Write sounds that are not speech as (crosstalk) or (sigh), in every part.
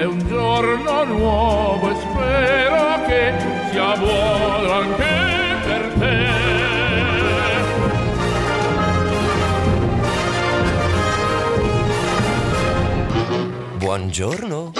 è un giorno nuovo e spero che sia buono anche per te. Buongiorno.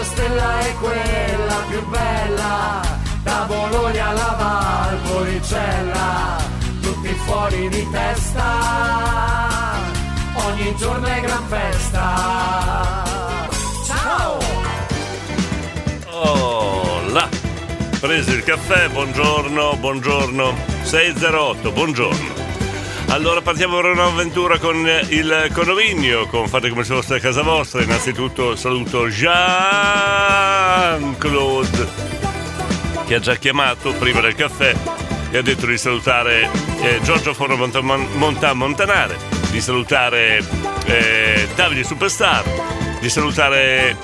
Radio Stella è quella più bella, da Bologna alla Valpolicella, tutti fuori di testa, ogni giorno è gran festa. Ciao! Oh là! Preso il caffè, buongiorno, buongiorno. 608, buongiorno. Allora partiamo per un'avventura con il condominio, con Fate come se fosse a casa vostra. Innanzitutto saluto Jean-Claude, che ha già chiamato prima del caffè e ha detto di salutare eh, Giorgio Forno Monta- Monta- Montanare, di salutare eh, Davide Superstar, di salutare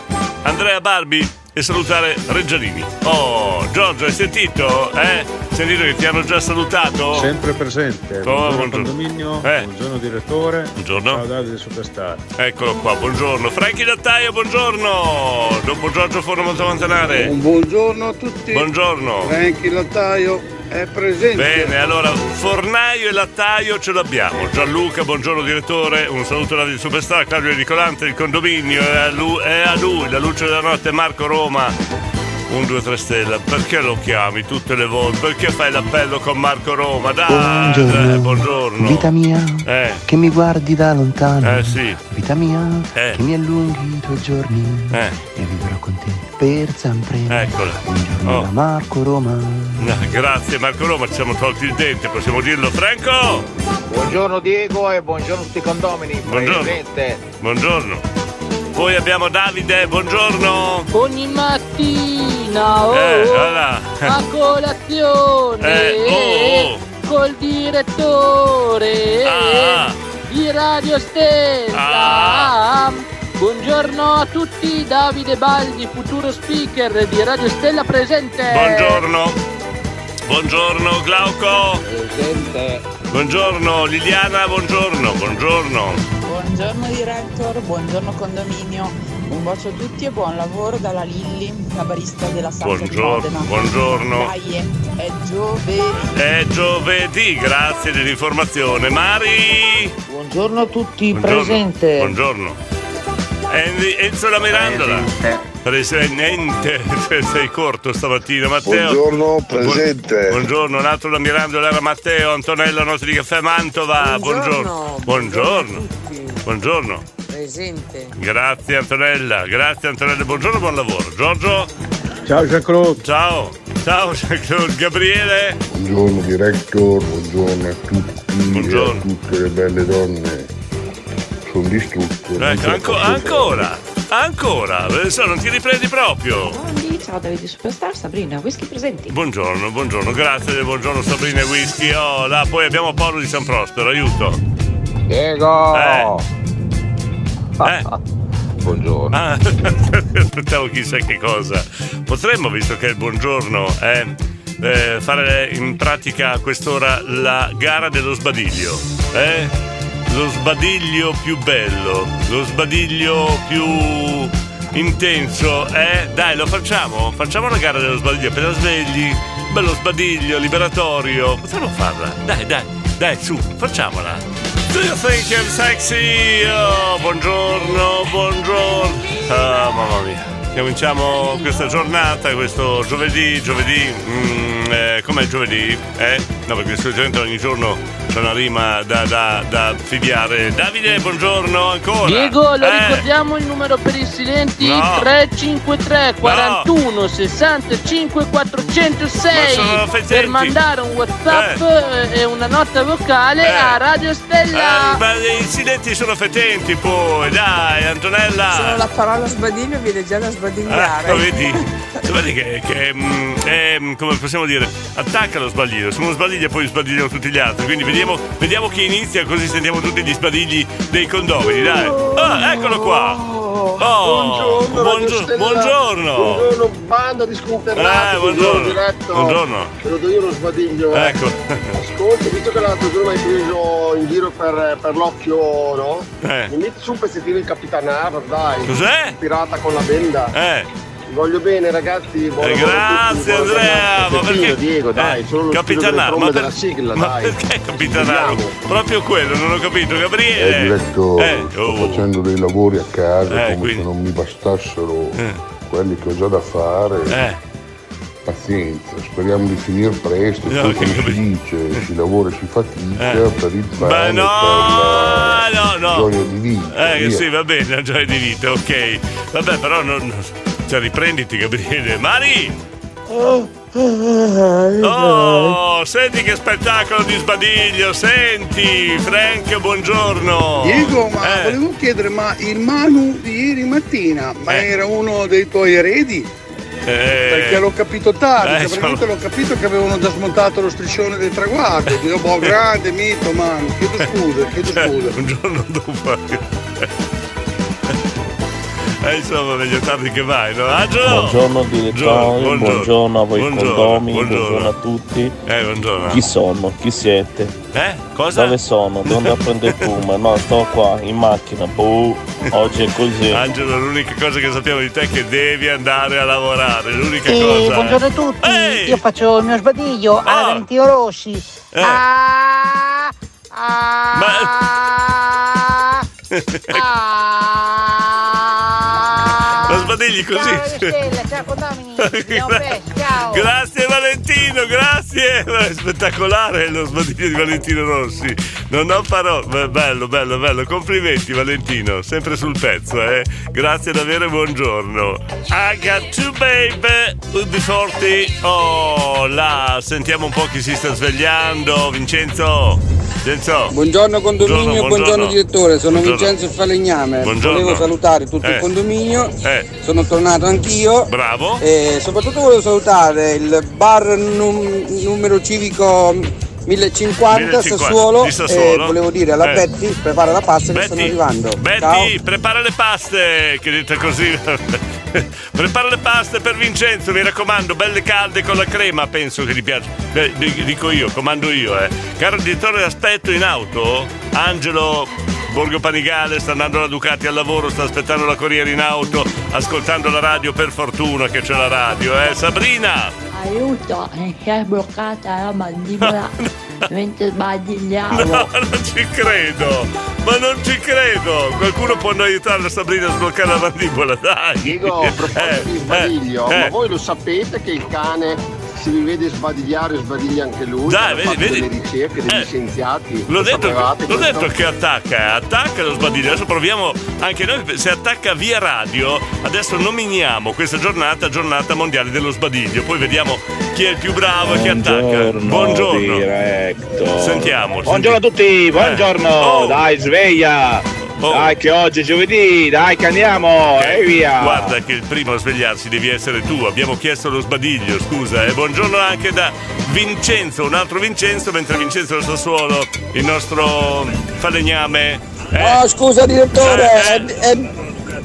Andrea Barbi e salutare Reggianini. Oh, Giorgio, hai sentito? Eh? Sentito che ti hanno già salutato? Sempre presente. Oh, buongiorno buongiorno. condominio, Eh. buongiorno direttore. Buongiorno. Ciao Davide Superstar. Eccolo qua, buongiorno. Franchi Dattaio, buongiorno. Dopo Giorgio Forno Montamontanare. Un buongiorno a tutti. Buongiorno. Franchi Lattaio è presente. Bene, allora fornaio e lattaio ce l'abbiamo. Gianluca, buongiorno direttore, un saluto da Superstar, Claudio Nicolante, il condominio, è a, lui, è a lui, la luce della notte, Marco Roma. Un 2 3 stella, perché lo chiami tutte le volte? Perché fai l'appello con Marco Roma? Dai, Buongiorno. eh, buongiorno. Vita mia, Eh, che mi guardi da lontano. eh sì. Vita mia, Eh. che mi allunghi i tuoi giorni. Eh. E vivrò con te per sempre. Eccola. Buongiorno Oh. da Marco Roma. No, grazie Marco Roma, ci siamo tolti il dente, possiamo dirlo. Franco! Buongiorno Diego e buongiorno a tutti i condomini. Buongiorno. Presente. Buongiorno. Poi abbiamo Davide, buongiorno. Ogni mattina, oh, Eh, oh, voilà. a (laughs) colazione Eh, oh, oh. col direttore Ah, ah. di Radio Stella. Buongiorno a tutti, Davide Baldi, futuro speaker di Radio Stella presente. Buongiorno. Buongiorno Glauco. Presente. Buongiorno Liliana, buongiorno, buongiorno. Buongiorno director, buongiorno condominio, un bacio a tutti e buon lavoro dalla Lilli, la barista della Santa di Buongiorno, Modena. buongiorno. Dai, è giovedì. È giovedì, grazie dell'informazione. Mari! Buongiorno a tutti, Buongiorno. presente. Buongiorno. Enzi- Enzo la Mirandola. Presente. (laughs) Sei corto stamattina, Matteo. Buongiorno, presente. Buongiorno, un altro da Mirandola era Matteo, Antonello, nostro di caffè Mantova. Buongiorno. Buongiorno. Buongiorno. Presente. Grazie Antonella, grazie Antonella, buongiorno, buon lavoro. Giorgio? Ciao Jean-Claude. Ciao. Ciao Jean-Claude. Gabriele? Buongiorno director, buongiorno a tutti e a tutte le belle donne. Sono distrutto. Ecco, anco- ancora, ancora, adesso non ti riprendi proprio. Buondì, ciao Davide Superstar, Sabrina, whisky presenti. Buongiorno, buongiorno, grazie, buongiorno Sabrina e Whisky. Oh, là, poi abbiamo Paolo di San Prospero, aiuto. Diego. Eh. Eh. Buongiorno. Ah, (laughs) aspettavo chissà che cosa. Potremmo, visto che è il buongiorno, eh, eh, fare in pratica a quest'ora la gara dello sbadiglio. Eh? Lo sbadiglio più bello, lo sbadiglio più intenso, eh? Dai, lo facciamo? Facciamo la gara dello sbadiglio appena svegli. Bello sbadiglio, liberatorio. Potremmo farla. Dai, dai, dai, su, facciamola. Do you think I'm sexy? Oh, buongiorno, buongiorno. Ah, mamma mia. cominciamo questa giornata, questo giovedì, giovedì, mm, eh, com'è giovedì? Eh? No, perché solitamente ogni giorno c'è una rima da, da, da fidiare. Davide, buongiorno ancora. Diego, lo Eh, ricordiamo il numero per i silenti No. 353 41 65 Ma 406 sono fezzenti. per mandare un whatsapp eh, e una nota vocale Eh. a Radio Stella. Eh, ma i silenti sono fetenti poi, dai, Antonella. Solo la parola sbadiglio viene già da sbadigliare. Ah, lo vedi? (laughs) Vedi che, che, mm, è, mm, come possiamo dire, attacca lo sbaglio. Se uno sbaglia poi sbagliano tutti gli altri. Quindi vediamo, vediamo chi inizia così sentiamo tutti gli sbadigli dei condomini, dai. Ah, eccolo qua. Oh, buongiorno, Radio buongio- Stella. buongiorno. Buongiorno, banda di sconfernati. Eh, buongiorno. diretto. Buongiorno. Te lo do io lo sbadiglio. eh. Ecco. Ascolta, visto che l'altro giorno hai preso in giro per, per l'occhio, no? Eh. Mi metti su un pezzettino di Capitanaro, dai. Cos'è? Pirata con la benda. Eh. Voglio bene ragazzi, buon Eh, grazie, tutti, buona Andrea, ma perché- Diego, dai, Eh, solo Capitanaro, ma della per- sigla, ma dai. perché Capitanaro? Proprio quello, non ho capito, Gabriele. Eh, diretto, Eh, sto oh. facendo dei lavori a casa Eh, come quindi- se non mi bastassero quelli che ho già da fare. Eh. Pazienza, speriamo di finire presto, No, come si dice, si lavora e si fatica Eh. per il Beh, bene, no, per la no, no. gioia di vita. Eh, via. sì, va bene, la gioia di vita, ok. Vabbè, però non. Cioè, riprenditi, Gabriele. Mari! Oh, senti che spettacolo di sbadiglio, senti! Frank, buongiorno! Diego, ma Eh. volevo chiedere, ma il Manu di ieri mattina, ma era uno dei tuoi eredi? Eh, Perché l'ho capito tardi, Eh, cioè, sono- l'ho capito che avevano già smontato lo striscione del traguardo. Dico, boh, grande mito, Manu, chiedo scusa, chiedo Cioè, scusa. un giorno dopo. Eh, insomma, meglio tardi che mai, no? Angelo! Buongiorno direttori, buongiorno, a voi buongiorno, condomi, buongiorno. buongiorno. a tutti. Eh, buongiorno. Chi sono? Chi siete? Eh? Cosa? Dove sono? Devo andare a prendere il pullman? No, sto qua in macchina. Boh, oggi è così. Angelo, l'unica cosa che sappiamo di te è che devi andare a lavorare. L'unica Sì, cosa. buongiorno a tutti. Io faccio il mio sbadiglio a Valentino Rossi. Eh. Ah, ah, Ma (laughs) sbadigli così. Ciao, Stella, ciao condomini. (laughs) Grazie Valentino, grazie! È spettacolare lo sbadiglio di Valentino Rossi. Non ho parole. Bello, bello, bello. Complimenti Valentino, sempre sul pezzo, eh. Grazie davvero e buongiorno. I got two baby, be forti. Oh, là, sentiamo un po' chi si sta svegliando. Vincenzo. Vincenzo. Buongiorno condominio, buongiorno, direttore, sono Buongiorno. Vincenzo Falegname. Buongiorno. Volevo salutare tutto Eh. il condominio, Eh. sono tornato anch'io. Bravo. E soprattutto volevo salutare il bar num- numero civico 1050, 1050 Sassuolo, Sassuolo. e volevo dire alla Eh. Betty prepara la pasta che stanno arrivando. Betty, Ciao. prepara le paste, che dite così. (laughs) prepara le paste per Vincenzo, mi raccomando, belle calde con la crema, penso che gli piace. Eh, di- dico io, comando io, eh. Caro direttore, aspetto in auto. Angelo Borgo Panigale sta andando alla Ducati al lavoro, sta aspettando la corriere in auto, ascoltando la radio, per fortuna che c'è la radio, eh. Sabrina! Aiuto, si è bloccata la mandibola mentre sbadigliavo. No, non ci credo! Ma non ci credo! Qualcuno può aiutare la Sabrina a sbloccare la mandibola, dai! Diego, a proposito di sbadiglio, eh, ma eh. voi lo sapete che il cane si vede sbadigliare sbadiglia anche lui? Dai, vedi, fatto vedi. delle ricerche degli Eh. scienziati. L'ho detto, l'ho detto che attacca, eh, attacca lo sbadiglio. Adesso proviamo anche noi. Se attacca via radio, adesso nominiamo questa giornata giornata mondiale dello sbadiglio. Poi vediamo chi è il più bravo e chi attacca. Buongiorno. Diretto. Sentiamo. Buongiorno a tutti, buongiorno. Oh. Dai, sveglia. Dai, che oggi è giovedì. Dai, che andiamo. E via. Guarda che il primo a svegliarsi devi essere tu. Abbiamo chiesto lo sbadiglio, scusa. E buongiorno anche da Vincenzo, un altro Vincenzo, mentre Vincenzo Sassuolo, il nostro falegname. Eh, Oh, scusa direttore, è, è-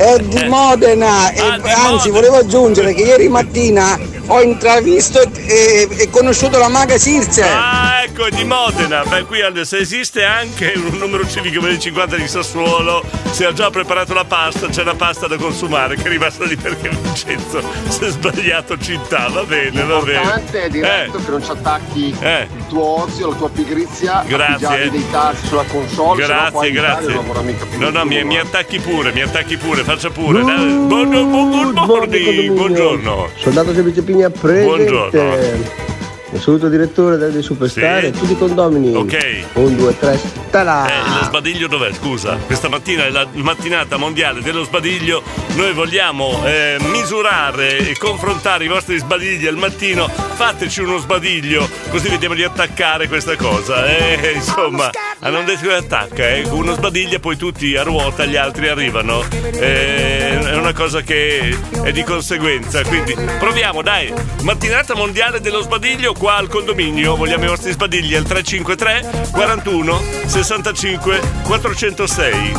è di Modena, e- anzi volevo aggiungere che ieri mattina ho intravisto e, e- conosciuto la maga Circe. Ah, ecco, è di Modena. Beh, qui se esiste anche un numero civico per il 50 di Sassuolo, si ha già preparato la pasta, c'è la pasta da consumare che è rimasta lì perché Vincenzo si è sbagliato città. Va bene, va bene. L'importante è diretto che non ci attacchi Eh. il tuo ozio, la tua pigrizia, Grazie. dei taxi sulla console, Grazie, grazie. non lavora mica più No, no, mi, mi attacchi pure, mi attacchi pure, faccia pure. Dai. Buon, buon, buon morning, buongiorno. Soldato Semplice Pigna presente. Buongiorno. Un saluto al direttore del dei Superstar Sì. e tutti i condomini. Ok. Un, due, tre, stala. Eh, lo sbadiglio dov'è? Scusa, questa mattina è la mattinata mondiale dello sbadiglio. Noi vogliamo eh, misurare e confrontare i vostri sbadigli al mattino. Fateci uno sbadiglio, così vediamo di attaccare questa cosa. Eh, (laughs) insomma, a non detto che attacca, eh. Uno sbadiglio poi tutti a ruota, gli altri arrivano. Eh, è una cosa che è di conseguenza. Quindi proviamo, dai. Mattinata mondiale dello sbadiglio qua al condominio. Vogliamo i vostri sbadigli al 353 41 65 406.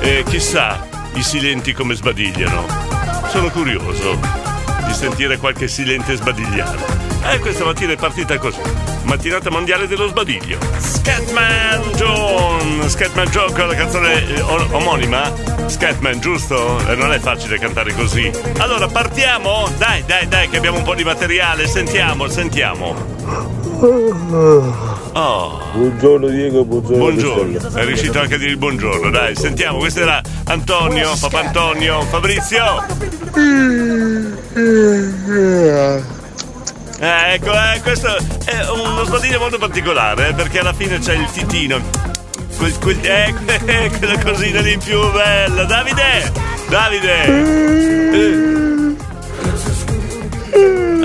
E chissà i silenti come sbadigliano. Sono curioso di sentire qualche silente sbadigliare. E questa mattina è partita così. Mattinata mondiale dello sbadiglio. Scatman John! Scatman John con la canzone eh, omonima? Scatman, giusto? Eh, non è facile cantare così. Allora partiamo? Dai, dai, dai, che abbiamo un po' di materiale. Sentiamo, sentiamo. Oh. Buongiorno Diego, buongiorno. Buongiorno, è riuscito anche a dire il buongiorno, dai, sentiamo, questo era Antonio, Papa Antonio, Fabrizio. Eh, ecco, eh, questo è uno sbadiglio molto particolare, eh, perché alla fine c'è il titino. Quel, quel, eh, (laughs) quella cosina lì più bella. Davide! Davide!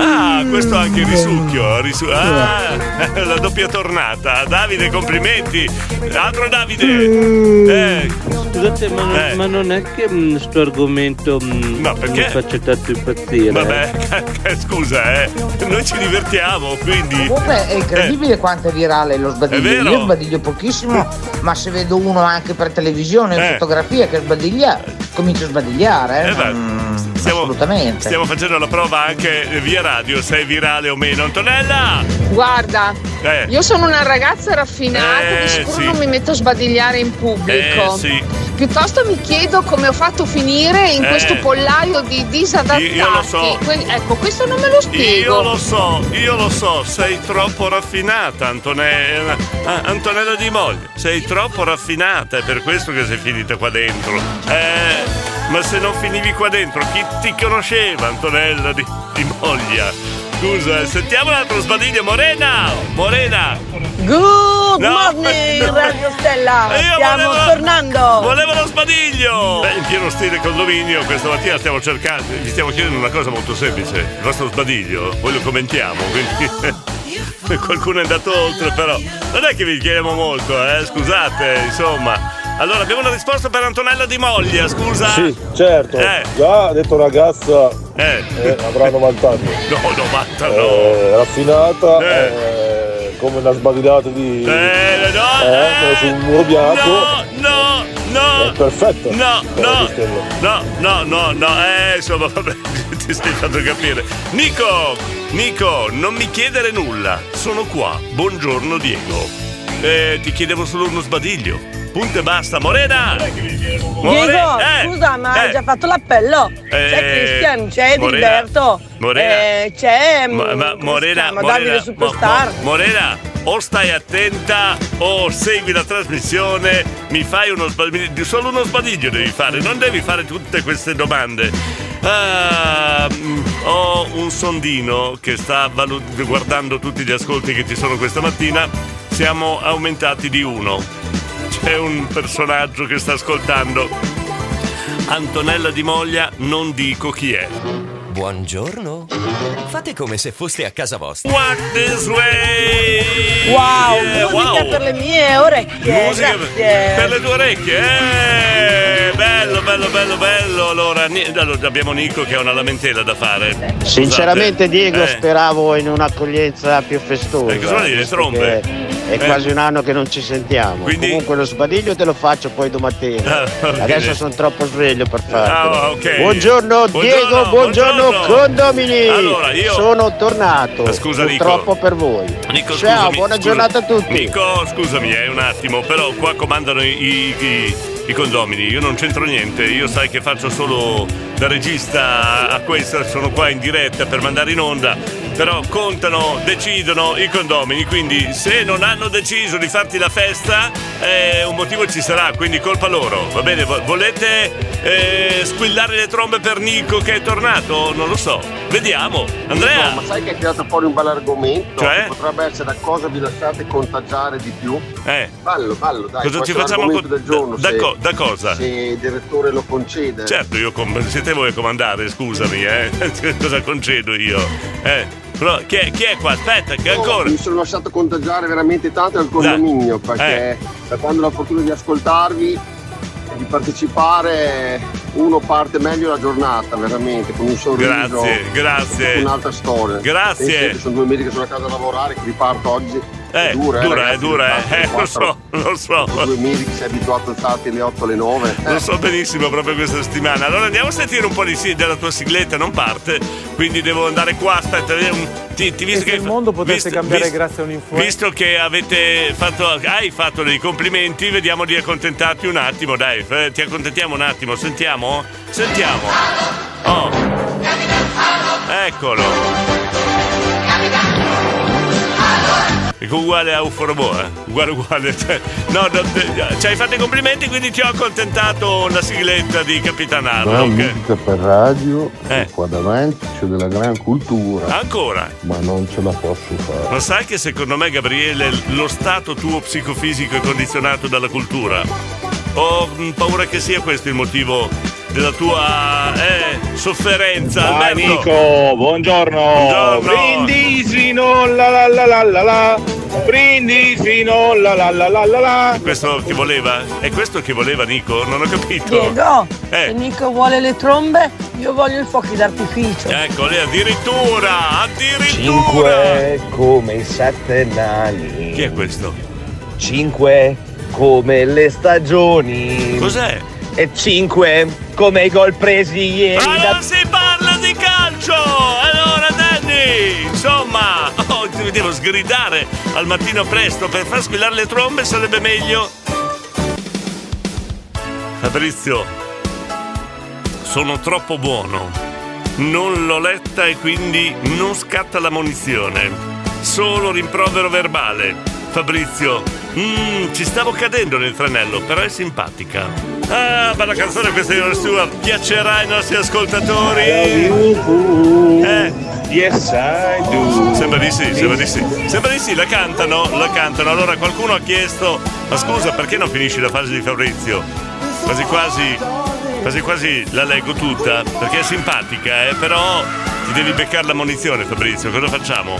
Eh. Ah, questo anche il risucchio. risu- ah, (laughs) la doppia tornata. Davide, complimenti. Altro Davide. Eh, Scusate, ma non, Eh. ma non è che mh, sto argomento mh, No, perché? mi faccia tanto impazzire. vabbè, (laughs) scusa, eh. Noi ci divertiamo, quindi. Comunque è incredibile quanto è virale lo È sbadiglio. vero? Io sbadiglio pochissimo, ma se vedo uno anche per televisione in Eh. fotografia che sbadiglia, comincio a sbadigliare. Eh beh, Mm, stiamo, assolutamente. stiamo facendo la prova anche via radio, se è virale o meno. Antonella! Guarda, Eh. io sono una ragazza raffinata, Eh, di sicuro sì. non mi metto a sbadigliare in pubblico. Eh, sì. Piuttosto mi chiedo come ho fatto a finire in Eh. questo pollaio di disadattati. Io- io lo so. Que- ecco, questo non me lo spiego. Io lo so, io lo so, sei troppo raffinata, Antonella. Ah, Antonella di Moglie, sei troppo raffinata, è per questo che sei finita qua dentro. Eh, ma se non finivi qua dentro, chi ti conosceva, Antonella di, di Moglia? Scusa, sentiamo un altro sbadiglio, Morena! Morena! Good No. morning Radio Stella, (laughs) Io stiamo volevo- tornando. Volevo lo sbadiglio! Beh, in pieno stile condominio, questa mattina stiamo cercando, vi stiamo chiedendo una cosa molto semplice. Il vostro sbadiglio, voi lo commentiamo, quindi (laughs) qualcuno è andato oltre, però non è che vi chiediamo molto, eh, scusate, insomma. Allora, abbiamo una risposta per Antonella Di Moglia, scusa? Sì, certo. Eh. Già ha detto ragazza Eh. eh, avrà 90 anni. (laughs) No, 90 no. Eh, raffinata, eh, come una sbadigliata di. Eh, no, eh, su un muro bianco. No, no, no. Perfetto. No, Eh, no, no, no, no, no, eh, insomma, vabbè, (laughs) ti sei fatto capire. Nico, Nico, non mi chiedere nulla, sono qua. Buongiorno Diego. Eh, ti chiedevo solo uno sbadiglio. Punto e basta, Morena! More- Diego, eh, scusa, ma eh, hai già fatto l'appello? c'è Eh, Christian, c'è Edilberto, Morena. eh, c'è mm, Ma, ma Morena, Davide Superstar. Mo- Mo- Morena, o stai attenta o segui la trasmissione, mi fai uno sbadiglio, solo uno sbadiglio devi fare, non devi fare tutte queste domande. Mm, ho un sondino che sta valu- guardando tutti gli ascolti che ci sono questa mattina, siamo aumentati di uno. C'è un personaggio che sta ascoltando. Antonella Di Moglia, non dico chi è. Buongiorno. Fate come se foste a casa vostra. Walk this way! Wow, Yeah, musica wow. per le mie orecchie, Musica grazie. per le tue orecchie, eh! Bello, bello, bello, bello. Allora, abbiamo Nico che ha una lamentela da fare. Sinceramente. Diego Eh, speravo in un'accoglienza più festosa. Eh, cosa vuol dire, trombe? che È quasi un anno che non ci sentiamo. Quindi- Comunque lo sbadiglio te lo faccio poi domattina. Ah. Adesso sono troppo sveglio per farlo. Ah, ok. Buongiorno, Buongiorno, Diego, buongiorno, buongiorno. condomini. Allora, io- Sono tornato. Ma scusa, Nico. Purtroppo per voi. Nico, Ciao, scusami, buona scusa- giornata a tutti. Nico, scusami, eh, un attimo, però qua comandano i, i- i condomini, io non c'entro niente, io sai che faccio solo da regista a questo, sono qua in diretta per mandare in onda, però contano, decidono i condomini, quindi se non hanno deciso di farti la festa, eh, un motivo ci sarà, quindi colpa loro, va bene? Vo- Volete eh, squillare le trombe per Nico che è tornato? Non lo so, vediamo. Andrea? No, ma sai che hai tirato fuori un bel argomento? Cioè? Potrebbe essere da cosa vi lasciate contagiare di più? Eh. Ballo, ballo, dai. Cosa ci facciamo con- del giorno, da- se- co- da cosa? Se il direttore lo concede. Certo, io com- siete voi a comandare, scusami, eh. (laughs) Cosa concedo io? Eh. Chi è, chi è qua? Aspetta, che ancora. Mi sono lasciato contagiare veramente tanto al condominio perché Eh. da quando ho la fortuna di ascoltarvi e di partecipare uno parte meglio la giornata veramente con un sorriso Grazie, grazie. un'altra storia Grazie. Sono due mesi che sono a casa a lavorare che riparto oggi Eh, è dura, dura, ragazzi, è dura, eh, alle lo quattro. so, lo so. Due mesi che sei abituato a alzarti alle 8 alle 9 Lo so benissimo proprio questa settimana. Allora andiamo a sentire un po' di sì della tua sigletta, non parte. Quindi devo andare qua, aspetta, ti, ti visto E se che il mondo potesse visto- cambiare visto- grazie a un influencer. Visto che avete fatto, hai fatto dei complimenti, vediamo di accontentarti un attimo, dai, eh, ti accontentiamo un attimo, sentiamo? Sentiamo. Oh. Eccolo. Ecco, uguale a Uforobo, eh? Uguale, uguale. Cioè, no, no, ci hai fatto i complimenti, quindi ti ho accontentato una sigletta di Capitanarlo. La ok? musica per radio, Eh. qua davanti c'è della gran cultura, Ancora. ma non ce la posso fare. Ma sai che secondo me, Gabriele, lo stato tuo psicofisico è condizionato dalla cultura? Ho mm, paura che sia questo il motivo della tua eh, sofferenza. Dai Alberto. Nico, buongiorno. Buongiorno. Brindisi, no la la la la la la. Brindisi, no la la la la la la. Questo che voleva? È questo che voleva Nico? Non ho capito. Diego, Eh. se Nico vuole le trombe, io voglio i fuochi d'artificio. Ecco, lì addirittura, addirittura. Cinque come i sette nani. Chi è questo? Cinque come le stagioni. Cos'è? E cinque come i gol presi ieri Ma da non si parla di calcio! Allora, Danny, devo sgridare al mattino presto per far squillare le trombe sarebbe meglio. Fabrizio, sono troppo buono. Non l'ho letta e quindi non scatta la munizione. Solo rimprovero verbale. Fabrizio, mm, ci stavo cadendo nel tranello, però è simpatica. Ah, bella canzone questa di sua, piacerà ai nostri ascoltatori. Eh. Yes, I do. Sembra di sì, sembra di sì. Sembra di sì, la cantano, la cantano. Allora qualcuno ha chiesto, ma scusa, perché non finisci la fase di Fabrizio? Quasi quasi, quasi quasi la leggo tutta, perché è simpatica, eh, però ti devi beccare la munizione Fabrizio, cosa facciamo?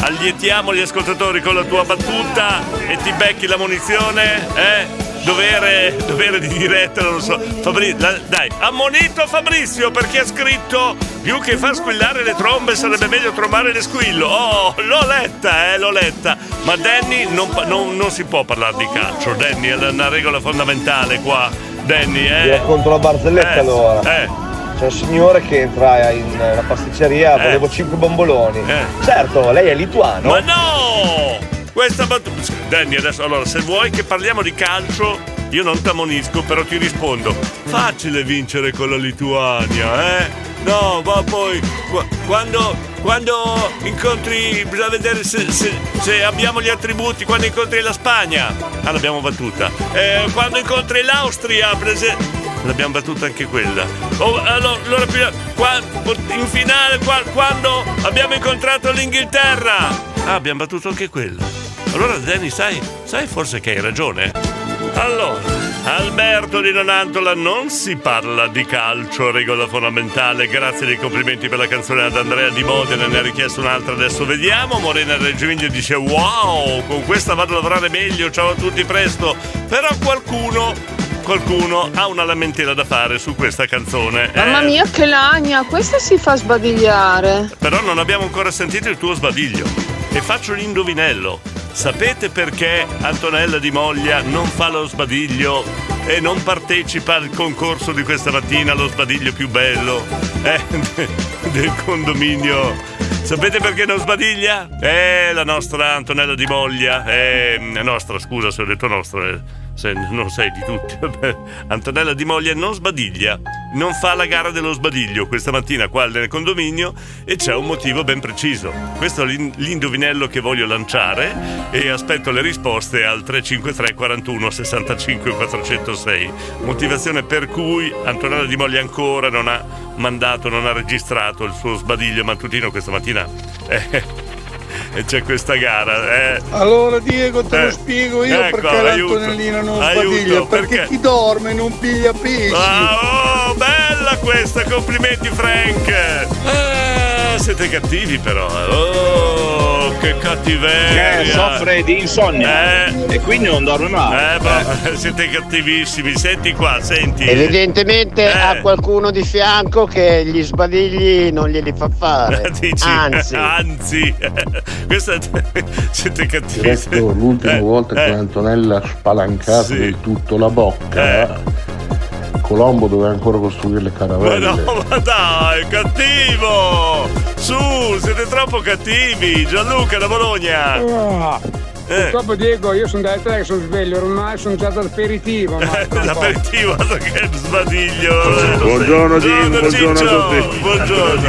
Allietiamo gli ascoltatori con la tua battuta e ti becchi la munizione, eh? Dovere, dovere di diretta, non lo so. Fabrizio, la- dai, ammonito Fabrizio perché ha scritto più che far squillare le trombe sarebbe meglio trovare le squillo. Oh, l'ho letta, eh, l'ho letta. Ma Danny non, non- non si può parlare di calcio, Danny, è una regola fondamentale qua. Danny, eh. Vi racconto la barzelletta Eh, allora. eh. C'è un signore che entra in una pasticceria, volevo 5 bomboloni. Eh. Certo, lei è lituano. Ma no! Questa battuta. Danny, adesso allora, se vuoi che parliamo di calcio, io non t'ammonisco, però ti rispondo. Facile vincere con la Lituania, eh? No, ma poi qua- quando, quando incontri. Bisogna vedere se, se- se abbiamo gli attributi quando incontri la Spagna. Ah, l'abbiamo battuta. Eh, quando incontri l'Austria, per esempio. L'abbiamo battuta anche quella. Oh, allora, allora, prima- qua- in finale, qua- quando abbiamo incontrato l'Inghilterra. Ah, abbiamo battuto anche quella. Allora, Danny, sai, sai forse che hai ragione? Allora, Alberto di Nonantola non si parla di calcio, regola fondamentale. Grazie dei complimenti per la canzone ad Andrea di Modena, ne ha richiesto un'altra, adesso vediamo. Morena Reggio Emilia dice wow, con questa vado a lavorare meglio, ciao a tutti, presto. Però qualcuno, qualcuno ha una lamentela da fare su questa canzone. Mamma Eh, mia che lagna, questa si fa sbadigliare. Però non abbiamo ancora sentito il tuo sbadiglio. E faccio l'indovinello. sapete perché Antonella Di Moglia non fa lo sbadiglio e non partecipa al concorso di questa mattina, lo sbadiglio più bello eh, (laughs) del condominio? Sapete perché non sbadiglia? Eh, la nostra Antonella Di Moglia, eh, nostra, scusa se ho detto nostra, eh, se non sei di tutti. Antonella Di Moglia non sbadiglia, non fa la gara dello sbadiglio questa mattina qua nel condominio e c'è un motivo ben preciso. Questo è l'in- l'indovinello che voglio lanciare e aspetto le risposte al 353 41 65 406. Motivazione per cui Antonella Di Moglia ancora non ha mandato, non ha registrato il suo sbadiglio mattutino questa mattina. Eh, e c'è questa gara. Eh. Allora Diego te Eh, lo spiego io ecco, perché aiuto, l'Antonellina non sbadiglia, perché, perché? chi dorme non piglia pesci. Ah, oh, bella questa, complimenti Frank. Eh, siete cattivi però. Oh, che cattiveria. Eh, soffre di insonnia Eh. e quindi non dorme mai. Eh, beh, siete cattivissimi. Senti qua, senti. Evidentemente Eh. ha qualcuno di fianco che gli sbadigli non glieli fa fare. (laughs) Dici? Anzi, (laughs) Anzi. Questa (laughs) siete cattivi. Diretto, l'ultima Eh, volta che eh. Antonella ha spalancato Sì. del tutto la bocca, Colombo doveva ancora costruire le Ma caravelle. no, ma dai, cattivo! Su, siete troppo cattivi! Gianluca da Bologna! Eh. Purtroppo Diego, io sono dalle tre che sono sveglio, ormai sono già po'. Eh, L'aperitivo, che sbadiglio! Buongiorno, Diego, buongiorno a Ciccio, tutti. Buongiorno!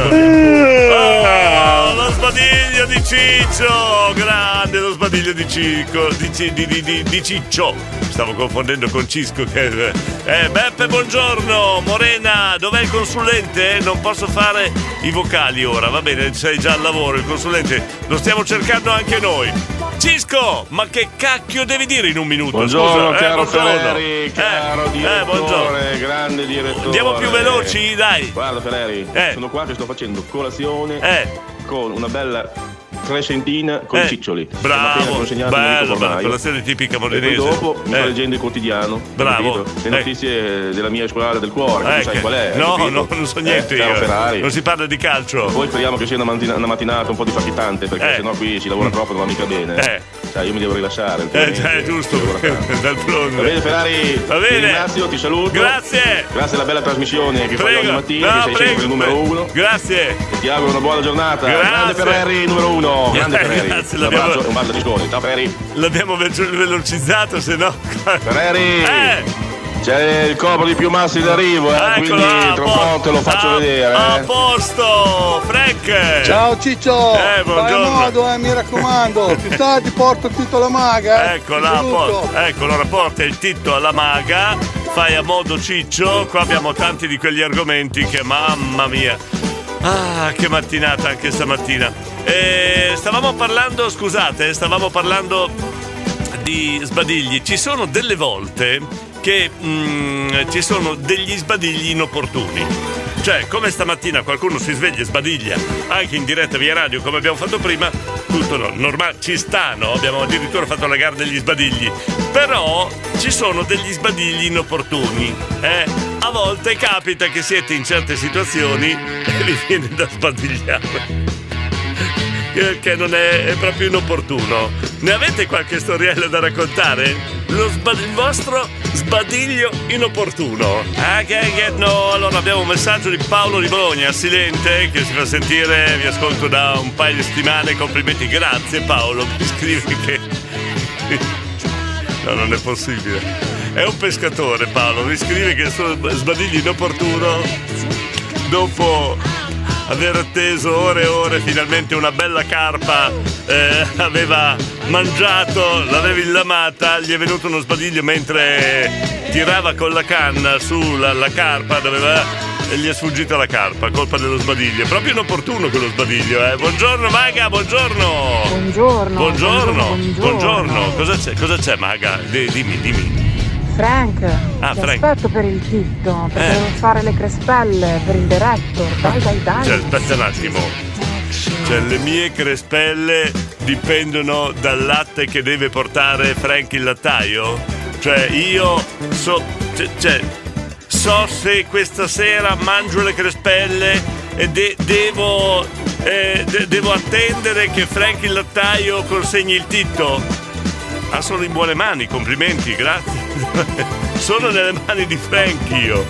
Oh, lo sbadiglio di Ciccio! Grande lo sbadiglio di Cicco, di, Ci- di- di- di- di Ciccio! Stavo confondendo con Cisco che. Eh, Beppe, buongiorno! Morena, dov'è il consulente? Non posso fare i vocali ora, va bene, sei già al lavoro, il consulente lo stiamo cercando anche noi. Cisco, ma che cacchio devi dire in un minuto? Buongiorno Scusa, eh, caro buongiorno. Ferreri, caro Eh, eh, buongiorno. direttore, grande direttore. Andiamo più veloci, dai. Guarda Ferreri, Eh. sono qua che sto facendo colazione Eh. con una bella crescentina con Eh, i ciccioli. bravo, bello, fornaio. colazione tipica E poi modenese. dopo mi sto Eh. leggendo il quotidiano. Bravo. capito? Le Eh. notizie della mia squadra del cuore, che Eh, tu sai che- qual è. no, no, non so niente Eh, io. Ferrari. Non si parla di calcio. Poi speriamo che sia una, mattina- una mattinata un po' diffacitante perché Eh. sennò qui si lavora troppo non va mica bene. Eh. Cioè, io mi devo rilasciare. Eh, è giusto. (laughs) D'altronde. Va bene Ferrari, Va ti bene. ringrazio, ti saluto. Grazie. Grazie alla bella trasmissione che fai Prego. ogni mattina, No, che sei prego. sempre il numero uno. Grazie. E ti auguro una buona giornata. Grazie. Grande Ferrari, numero uno. Grande Eh, Ferrari. grazie, un l'abbiamo- abbraccio un bacio di scuole. Ciao Ferrari. L'abbiamo ve- velocizzato, se no. Ferrari. Eh. C'è il corpo di più massi d'arrivo, eh, Eccolo, quindi tra un po- te lo faccio a- vedere. A Eh. posto, Frank. Ciao Ciccio! Eh, Fai buongiorno. modo, eh, mi raccomando. (laughs) Più tardi porto tutto la maga. eh. Ecco, là, saluto. po- ecco, allora porta il titto alla maga, fai a modo ciccio, qua abbiamo tanti di quegli argomenti che mamma mia. Ah, che mattinata anche stamattina. Eh, stavamo parlando, scusate, stavamo parlando di sbadigli. Ci sono delle volte che mm, ci sono degli sbadigli inopportuni. Cioè, come stamattina qualcuno si sveglia e sbadiglia anche in diretta via radio, come abbiamo fatto prima, tutto no, normale, ci sta, no? Abbiamo addirittura fatto la gara degli sbadigli. Però ci sono degli sbadigli inopportuni. Eh? A volte capita che siete in certe situazioni (laughs) e vi viene da sbadigliare che che non è, è proprio inopportuno. Ne avete qualche storiella da raccontare? Sba- il vostro sbadiglio inopportuno. Ah, che no. Allora abbiamo un messaggio di Paolo di Bologna, Silente, che si fa sentire, vi ascolto da un paio di settimane. Complimenti, grazie Paolo. (laughs) Mi scrive che. (laughs) No, non è possibile. È un pescatore Paolo, mi scrive che il suo sbadiglio inopportuno dopo aver atteso ore e ore finalmente una bella carpa eh, aveva mangiato l'aveva illamata gli è venuto uno sbadiglio mentre tirava con la canna sulla la carpa doveva e gli è sfuggita la carpa colpa dello sbadiglio è proprio inopportuno quello sbadiglio eh. buongiorno Maga buongiorno Buongiorno. buongiorno buongiorno. buongiorno cosa c'è cosa c'è Maga Di- dimmi dimmi Frank, Ah, ti Frank. aspetto per il chitto, perché Eh. devo fare le crespelle per il director. Dai, dai, dai. Cioè, aspetta un attimo. Cioè, le mie crespelle dipendono dal latte che deve portare Frank il lattaio? Cioè, io so. Cioè, cioè, so se questa sera mangio le crespelle e de- devo eh, de- devo attendere che Frank il lattaio consegni il titto? Ah, sono in buone mani, complimenti, grazie. (laughs) sono nelle mani di Frank io.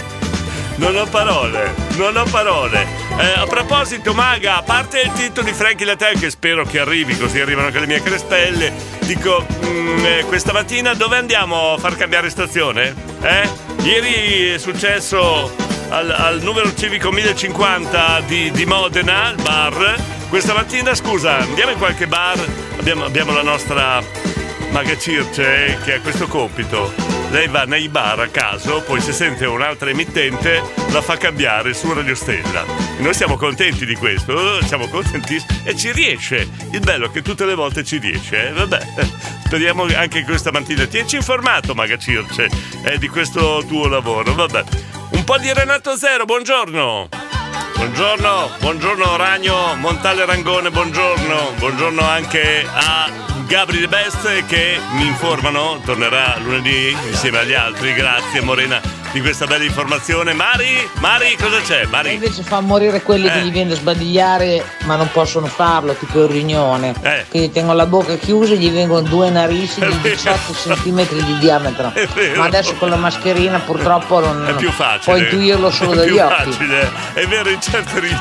Non ho parole, non ho parole. Eh, a proposito, Maga, a parte il titolo di Frankie Latel, che spero che arrivi, così arrivano anche le mie crespelle, dico, mm, eh, questa mattina dove andiamo a far cambiare stazione? Eh? Ieri è successo al, al numero civico 1050 di, di Modena, al bar. Questa mattina, scusa, andiamo in qualche bar? Abbiamo, abbiamo la nostra Maga Circe che ha questo compito. Lei va nei bar a caso, poi se sente un'altra emittente la fa cambiare su Radio Stella. Noi siamo contenti di questo, siamo contentissimi e ci riesce. Il bello è che tutte le volte ci riesce, eh? vabbè. Speriamo anche questa mattina. Tienci informato, Maga Circe, eh, di questo tuo lavoro, vabbè. Un po' di Renato Zero, buongiorno. Buongiorno, buongiorno Ragno, Montale Rangone, buongiorno. Buongiorno anche a Gabri De Best che mi informano, tornerà lunedì insieme agli altri. Grazie Morena di questa bella informazione. Mari, Mari, cosa c'è? E Mari? invece fa morire quelli che Eh. gli viene da sbadigliare ma non possono farlo, tipo il rignone. Eh. Quindi tengono la bocca chiusa e gli vengono due narici di 18 cm di diametro. Ma adesso con la mascherina purtroppo non È più facile. puoi intuirlo solo È dagli più occhi. facile. È vero, in certe, ri-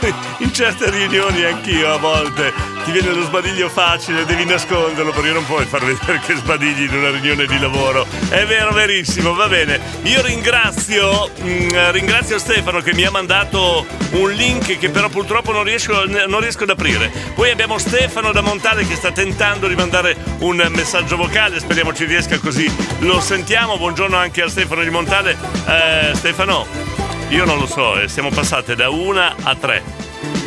(laughs) in certe riunioni anch'io a volte ti viene lo sbadiglio facile, devi nasconderlo perché non puoi far vedere che sbadigli in una riunione di lavoro. È vero, verissimo, va bene. Io ringrazio, mm, ringrazio Stefano che mi ha mandato un link che però purtroppo non riesco, non riesco ad aprire. Poi abbiamo Stefano da Montale che sta tentando di mandare un messaggio vocale, speriamo ci riesca così lo sentiamo. Buongiorno anche a Stefano di Montale. Eh, Stefano, io non lo so, eh, siamo passate da una a tre,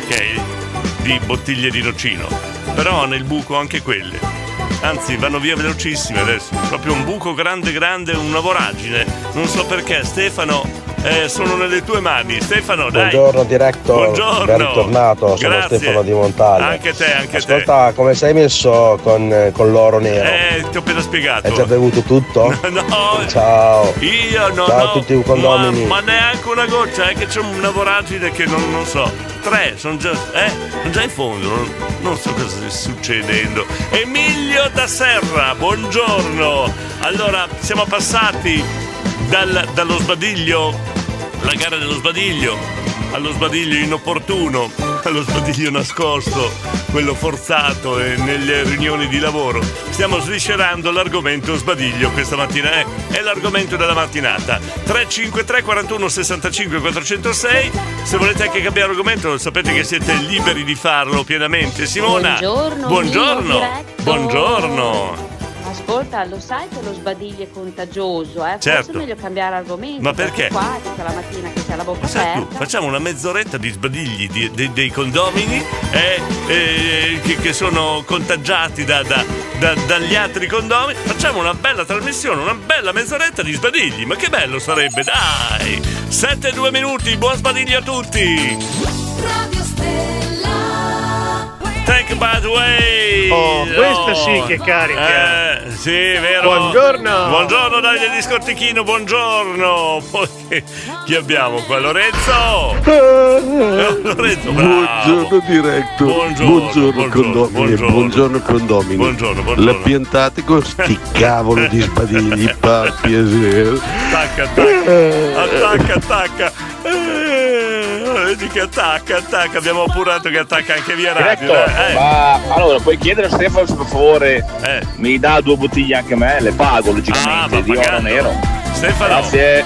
ok? Di bottiglie di nocino. Però nel buco anche quelle. Anzi, vanno via velocissime adesso. Proprio un buco grande grande, una voragine. Non so perché, Stefano. Eh, sono nelle tue mani. Stefano, dai. Buongiorno director, Buongiorno. ben ritornato, sono Grazie. Stefano di Montale. Anche te, anche Ascolta, come sei messo con, con l'oro te. nero? Eh, ti ho appena spiegato. Hai già bevuto tutto? (laughs) No, Ciao. Io no, Ciao no, a tutti i condomini. Ma, ma neanche una goccia, è che c'è una voragine che non, non so. Tre, sono già, eh, sono già in fondo, non, non so cosa sta succedendo. Emilio da Serra, buongiorno. Allora, siamo passati dal- dallo sbadiglio, la gara dello sbadiglio, allo sbadiglio inopportuno, (laughs) allo sbadiglio nascosto, quello forzato e nelle riunioni di lavoro. Stiamo sviscerando l'argomento sbadiglio questa mattina, eh? è l'argomento della mattinata. 353 41 65 406. Se volete anche cambiare argomento, sapete che siete liberi di farlo pienamente. Simona. Buongiorno, Buongiorno. Buongiorno. Ascolta, lo sai che lo sbadiglio è contagioso, eh? Certo. Forse è meglio cambiare argomento. Ma perché? Qua, tutta la mattina che c'è la bocca Sai tu, aperta. facciamo una mezz'oretta di sbadigli di- di- dei condomini eh, eh, che, che sono contagiati da- da- da- dagli altri condomini. Facciamo una bella trasmissione, una bella mezz'oretta di sbadigli. Ma che bello sarebbe, dai! 7-2 minuti, buon sbadiglio a tutti! Take the way! Oh, questa sì che carica. Eh, sì, vero. Buongiorno. Buongiorno dagli discortichino, buongiorno. Poi chi abbiamo qua? Lorenzo! Lorenzo, bravo. Buongiorno diretto. Buongiorno, Buongiorno, condomini. buongiorno. Buongiorno condomini. Buongiorno, buongiorno. La piantate con sti cavolo di sbadigli, per piacere. Attacca, attacca, attacca, attacca. Eh, vedi che attacca, attacca. Abbiamo appurato che attacca anche via radio. Diretto, eh. ma allora puoi chiedere a Stefano se per favore Eh. mi dà due bottiglie anche a me, le pago logicamente Ah, di oro nero. Stefano, Grazie.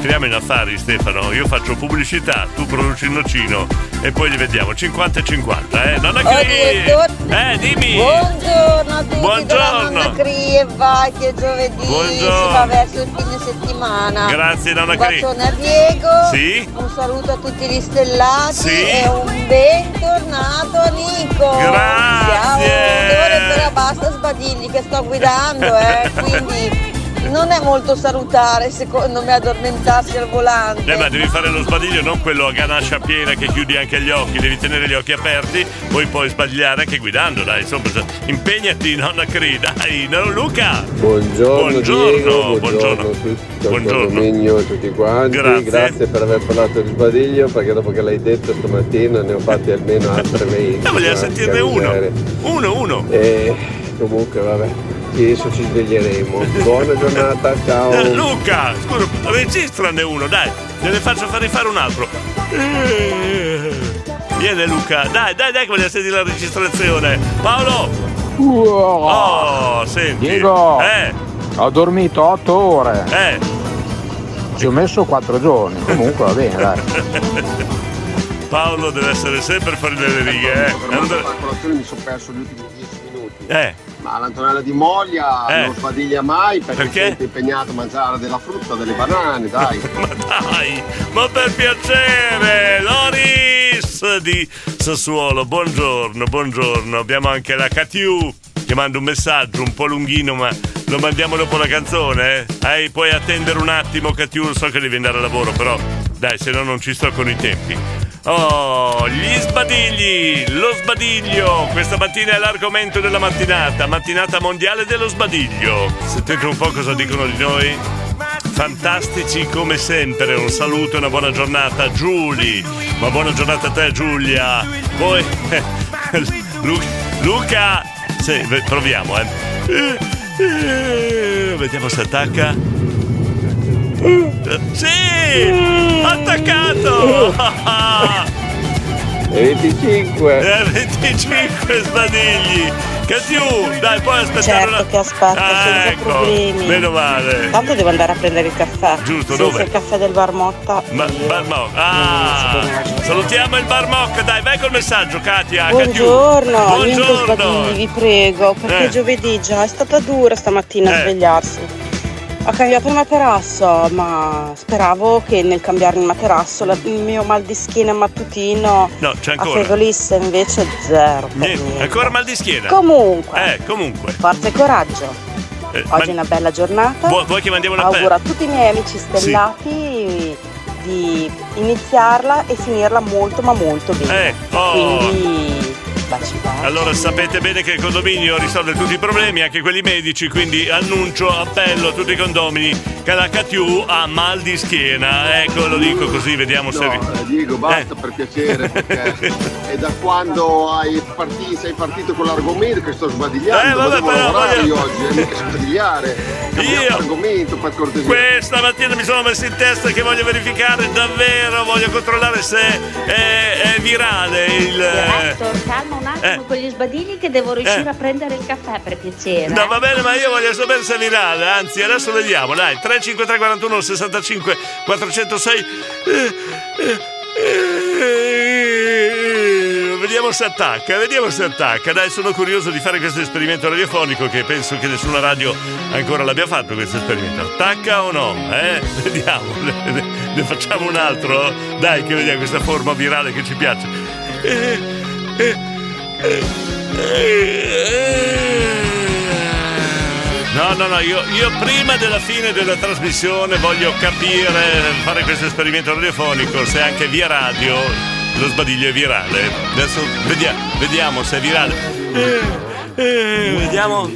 Entriamo in affari Stefano, io faccio pubblicità, tu produci il nocino e poi li vediamo 50 e 50, eh? Nonna Oh, Cri! direttore. Eh, dimmi! Buongiorno a tutti Buongiorno. nonna Cri e vai che giovedì Buongiorno. si va verso il fine settimana. Grazie, nonna Un Cri. bacione a Diego. Sì. Un saluto a tutti gli stellati Sì. e un bentornato a Nico. Grazie. Ciao, ora però basta sbadigli che sto guidando, eh, quindi non è molto salutare secondo me addormentarsi al volante. Eh, ma devi fare lo sbadiglio, non quello a ganascia piena che chiudi anche gli occhi, devi tenere gli occhi aperti, poi puoi sbagliare anche guidando, dai, insomma, impegnati, nonna Cri, dai, no, Luca! Buongiorno, Buongiorno, Diego, buongiorno. a tutti, Buongiorno. a tutti quanti. Grazie. per aver parlato di sbadiglio, perché dopo che l'hai detto stamattina ne ho fatti almeno altre 20. Eh, vogliamo sentirne uno. Uno, uno. E comunque vabbè, adesso ci sveglieremo. Buona giornata, ciao. Eh, Luca, scusa, registrane uno, dai, gliene faccio fare rifare un altro. Eh, Viene Luca, dai, dai, dai che voglio sentire la registrazione. Paolo! Oh, senti. Diego, Eh, ho dormito 8 ore. eh. Ci ho messo 4 giorni. Comunque va bene, dai. (laughs) Paolo deve essere sempre fuori dalle righe, eh. Mi sono perso gli ultimi 10 minuti. Eh. Ma l'Antonella di Moglia Eh. non sbadiglia mai perché, Perché? è sempre impegnato a mangiare della frutta, delle banane, dai. (laughs) Ma dai, ma per piacere, Loris di Sassuolo, buongiorno, buongiorno. Abbiamo anche la Catiu che manda un messaggio un po' lunghino, ma lo mandiamo dopo la canzone. Eh? Eh, puoi attendere un attimo, Catiu, so che devi andare a lavoro, però dai, se no non ci sto con i tempi. Oh, gli sbadigli, lo sbadiglio. Questa mattina è l'argomento della mattinata, mattinata mondiale dello sbadiglio. Sentite un po' cosa dicono di noi? Fantastici come sempre, un saluto e una buona giornata Giuli, ma buona giornata a te Giulia. Poi (laughs) Lu- Luca, sì, proviamo eh. Eh, eh, Vediamo se attacca. Sì! Attaccato! (laughs) E 25. Eh, 25 sbadigli! Catiu! Dai, puoi aspettare Certo una... che aspetta, Ah, senza ecco, problemi. Meno male. Tanto devo andare a prendere il caffè. Giusto, senza dove? il caffè del bar Motta. Ma, Barmoc. Ah, salutiamo il Barmoc, dai, vai col messaggio, Katia. Buongiorno, Buongiorno. sbadigli, vi prego, perché Eh. giovedì già è stata dura stamattina Eh. svegliarsi. Ho cambiato il materasso, ma speravo che nel cambiare il materasso la- il mio mal di schiena mattutino No, c'è ancora. affievolisse invece zero. per Niente, niente. ancora mal di schiena. Comunque, Eh, comunque. forza e coraggio. Eh, Oggi è ma- una bella giornata. Vuoi, vuoi che mandiamo una Auguro a pe- tutti i miei amici stellati di iniziarla e finirla molto ma molto bene. Eh, oh. Quindi baci baci. Allora sapete bene che il condominio risolve tutti i problemi, anche quelli medici, quindi annuncio, appello a tutti i condomini che la Catiu ha mal di schiena. Ecco, lo dico così, vediamo se... No, eh, Diego, basta per piacere, perché è da quando hai parti- sei partito con l'argomento che sto sbadigliando. Eh, vabbè, però lavorare voglio- io oggi, eh, mica sbadigliare. Cambiamo Io- argomento per cortesia. Questa mattina mi sono messo in testa che voglio verificare davvero, voglio controllare se è, è virale il... Calma un attimo Eh. con gli sbadigli che devo riuscire Eh. a prendere il caffè per piacere. No, va bene, ma io voglio sapere se virale. Anzi, adesso vediamo. Dai, 353 41 65 406. Eh, eh, eh, Vediamo se attacca, vediamo se attacca. Dai, sono curioso di fare questo esperimento radiofonico che penso che nessuna radio ancora l'abbia fatto questo esperimento. Attacca o no? Eh? Vediamo. Ne, facciamo un altro? Dai, che vediamo questa forma virale che ci piace. Eh, eh, No, no, no, io, io prima della fine della trasmissione voglio capire, fare questo esperimento radiofonico, se anche via radio lo sbadiglio è virale. Adesso vedia- vediamo se è virale. Eh, eh, vediamo.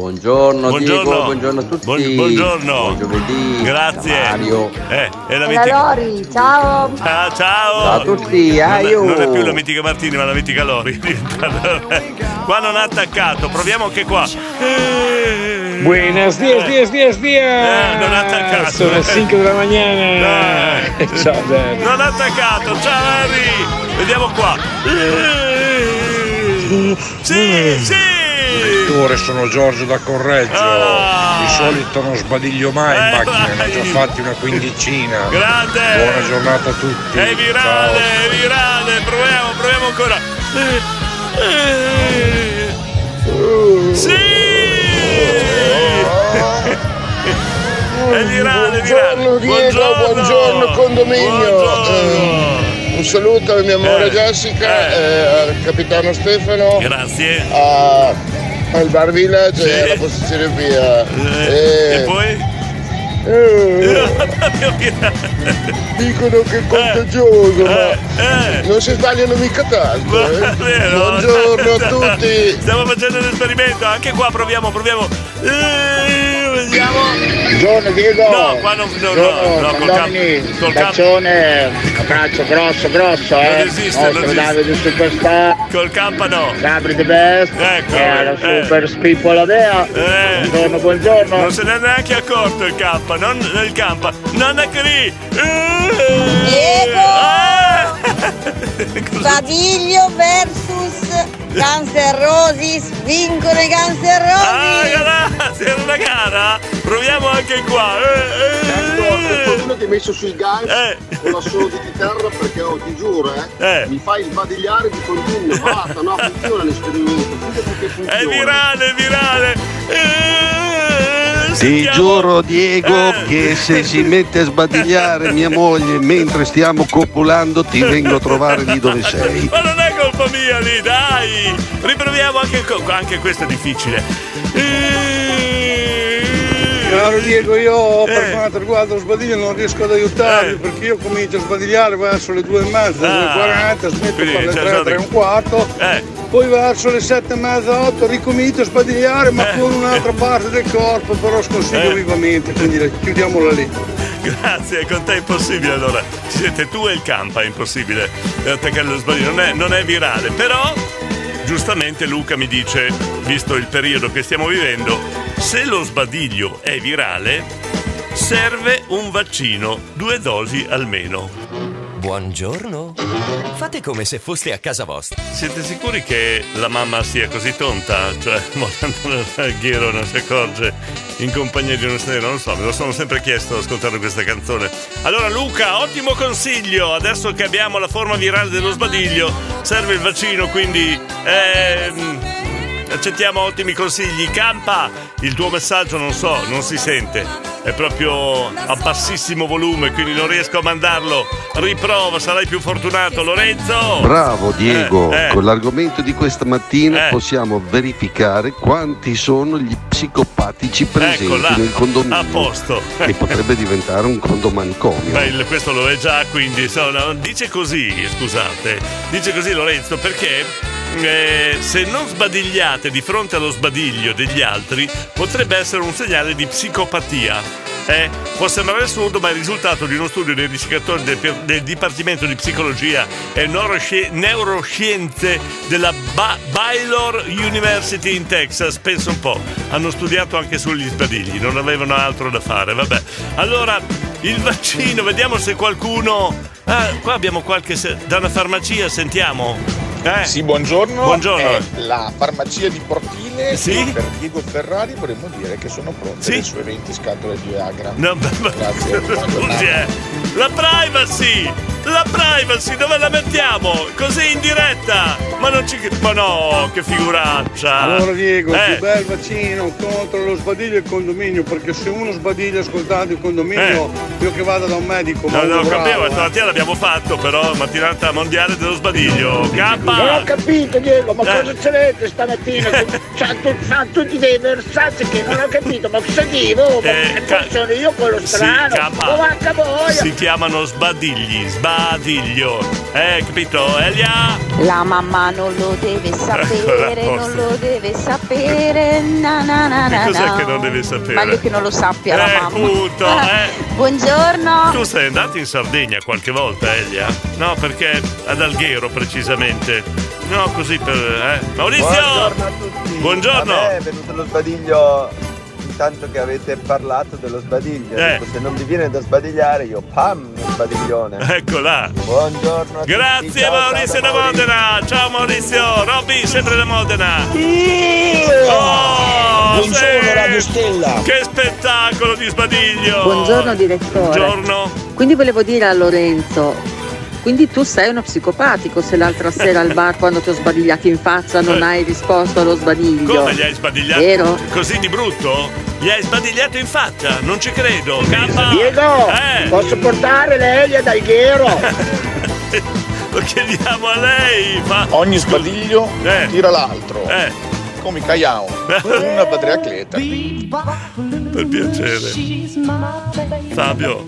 Buongiorno, Buongiorno. Diego, buongiorno a tutti. Buon- buongiorno. Buon giovedì. Grazie. Mario. Eh, è la E la mitica. Lori, ciao! Ciao, ciao! Ciao a tutti, non, è, aio. non è più la mitica Martini, ma la mitica Lori. (laughs) qua non ha attaccato, proviamo anche qua. Buenos dias, dias, dias, dias! Eh, non ha attaccato. Sono le 5 della mattina! (laughs) Ciao, Gianni. Non ha attaccato, ciao Harry! Vediamo qua. Sì, sì! Direttore, sono Giorgio da Correggio. Ah. Di solito non sbadiglio mai in Eh, macchina, ne ho già fatti una quindicina. Grande! Buona giornata a tutti. È virale, è virale, proviamo, proviamo ancora. Sì! È virale, è virale. Buongiorno Diego, buongiorno, condominio. Eh, un saluto alla mia amore Eh, Jessica, eh, al capitano Stefano, Grazie. a al bar village Sì. e alla posticceria. Eh, e poi? Dicono che è contagioso, ma non si sbagliano mica tanto. eh. Eh, Vero? Buongiorno a tutti. Stiamo facendo un esperimento, anche qua proviamo, proviamo. Eh, vediamo. Buongiorno Diego. No, qua non, no, no, Buongiorno, no, col Domini. campo. Col campo. Bacione, abbraccio grosso, grosso, eh. Non esiste, Nostro non esiste. Davide Superstar. Col campa no. Gabri The Best. Ecco, E la eh. super spippola Dea. Eh. Buongiorno, buongiorno. Non se ne è neanche accorto il campa, non il campa. Non è che lì. (laughs) Sbadiglio versus Guns N' Roses. Vincono i Guns N' Roses. Ah, ragazzi, era una gara? Proviamo anche qua. Eh, Certo, uno che hai messo sui guys con l'assolo di chitarra perché oh, ti giuro eh, mi fai sbadigliare di continuo basta no funziona l'esperimento funziona È virale, è virale. Eh, Ti giuro Diego che se si mette a sbadigliare mia moglie mentre stiamo copulando ti vengo a trovare lì dove sei. Ma non è colpa mia lì, dai! Riproviamo anche, anche questo è difficile. Caro Diego, io Eh. per quanto riguarda lo sbadiglio non riesco ad aiutarvi perché io comincio a sbadigliare verso le due e mezza, Ah. due e 40, smetto per le c'è tre, stato- tre e un quarto, poi verso le sette e mezza, otto ricomincio a sbadigliare ma con un'altra parte del corpo, però sconsiglio Eh. vivamente, quindi chiudiamola lì. Grazie, con te è impossibile allora. Ci siete tu e il campa, è impossibile attaccare lo sbaglio. Non è, non è virale, però giustamente Luca mi dice, visto il periodo che stiamo vivendo, se lo sbadiglio è virale, serve un vaccino, due dosi almeno. Buongiorno. Fate come se foste a casa vostra. Siete sicuri che la mamma sia così tonta? Cioè, (laughs) Morando Ghiero non si accorge in compagnia di uno straniero? Non lo so, me lo sono sempre chiesto ascoltando questa canzone. Allora Luca, ottimo consiglio! Adesso che abbiamo la forma virale dello sbadiglio, serve il vaccino, quindi... ehm, accettiamo ottimi consigli. Campa, il tuo messaggio non so, non si sente. È proprio a bassissimo volume, quindi non riesco a mandarlo. Riprova, sarai più fortunato. Lorenzo! Bravo Diego, Eh, eh. con l'argomento di questa mattina Eh. possiamo verificare quanti sono gli psicopatici presenti Ecco là, nel condominio. a posto. Che potrebbe diventare un condomanicomio. Beh, questo lo è già, quindi sono- dice così, scusate, dice così Lorenzo perché eh, se non sbadigliate di fronte allo sbadiglio degli altri potrebbe essere un segnale di psicopatia. Eh, può sembrare assurdo, ma è il risultato di uno studio dei ricercatori del, del Dipartimento di Psicologia e Neurosci- Neuroscienze della Ba- Baylor University in Texas. Pensa un po', hanno studiato anche sugli sbadigli, non avevano altro da fare. Vabbè, allora il vaccino, vediamo se qualcuno. Ah, qua abbiamo qualche. se- da una farmacia, sentiamo. Eh? Sì, buongiorno. Buongiorno. È la farmacia di Portine. Sì? Per Diego Ferrari vorremmo dire che sono pronte le sue 20 scatole di Viagra. No, ma- ma- Grazie. (laughs) Scusi, eh. La privacy! La privacy, dove la mettiamo? Così in diretta! Ma non ci. Ma no, che figuraccia! Allora Diego, Eh. il più bel vaccino contro lo sbadiglio e il condominio, perché se uno sbadiglia ascoltando il condominio, io che vado da un medico, Eh. No, ma no, bravo, capivo, eh. stamattina l'abbiamo fatto, però mattinata mondiale dello sbadiglio. Non ho capito Diego, ma Eh. cosa c'avete stamattina? (laughs) Fa tutti dei versati che non ho capito, ma cosa dico? Ma Eh, ca- sono io quello strano. K. Oh, vacca boia! Si chiamano sbadigli, sbadiglio. Eh, capito? Elia? La mamma non lo deve (laughs) sapere, non lo deve sapere. Na na na Che na cos'è na. che non deve sapere? Meglio che non lo sappia la Eh, mamma. punto, (laughs) eh. Buongiorno. Tu sei andato in Sardegna qualche volta, Elia? No, perché ad Alghero precisamente. No, così per. Eh. Maurizio! Buongiorno a tutti. Buongiorno. A me è venuto lo sbadiglio intanto che avete parlato dello sbadiglio. Eh. Dico, se non vi viene da sbadigliare, io pam, sbadiglione. Ecco là. Buongiorno a tutti. Grazie Ciao, Maurizio da Maurizio. Modena! Ciao Maurizio! Robby, sempre da Modena! Buongiorno, sì! Radio Stella. Che spettacolo di sbadiglio! Buongiorno direttore. Buongiorno. Quindi volevo dire a Lorenzo, quindi tu sei uno psicopatico se l'altra (laughs) sera al bar quando ti ho sbadigliato in faccia non hai risposto allo sbadiglio. Come gli hai sbadigliato? Vero? Così di brutto? Gli hai sbadigliato in faccia? Non ci credo! K! Diego, Eh! posso portare l'Elia dal Ghero? (laughs) Lo chiediamo a lei! Fa... Ogni sbadiglio Eh. tira l'altro. Eh. come Caiao, una patriacleta. Per piacere. Fabio,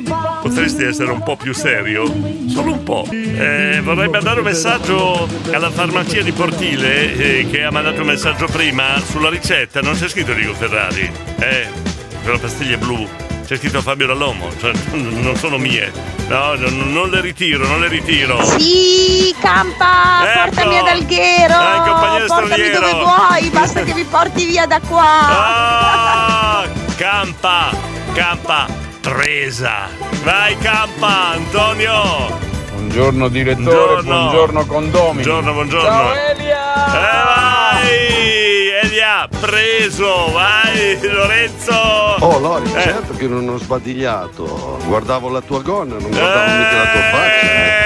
potresti essere un po' più serio? Solo un po'. Eh, vorrei mandare un messaggio alla farmacia di Portile eh, che ha mandato un messaggio prima sulla ricetta. Non c'è scritto Rigo Ferrari. Eh, per la pastiglia blu. C'è scritto Fabio Dall'Omo, cioè non sono mie. No, non, non le ritiro, non le ritiro. Sì, campa, Ecco. portami ad Alghero. Eh, compagnia portami straniero. dove vuoi, basta che mi porti via da qua. Ah, campa, campa, presa. Vai campa, Antonio. Buongiorno direttore, Buongiorno. buongiorno condomini. Buongiorno, buongiorno. Ciao Elia! Eh, vai! Elia, preso, vai Lorenzo! Oh Lori, Eh. certo che non ho sbadigliato. Guardavo la tua gonna, non guardavo mica la tua faccia. Eh,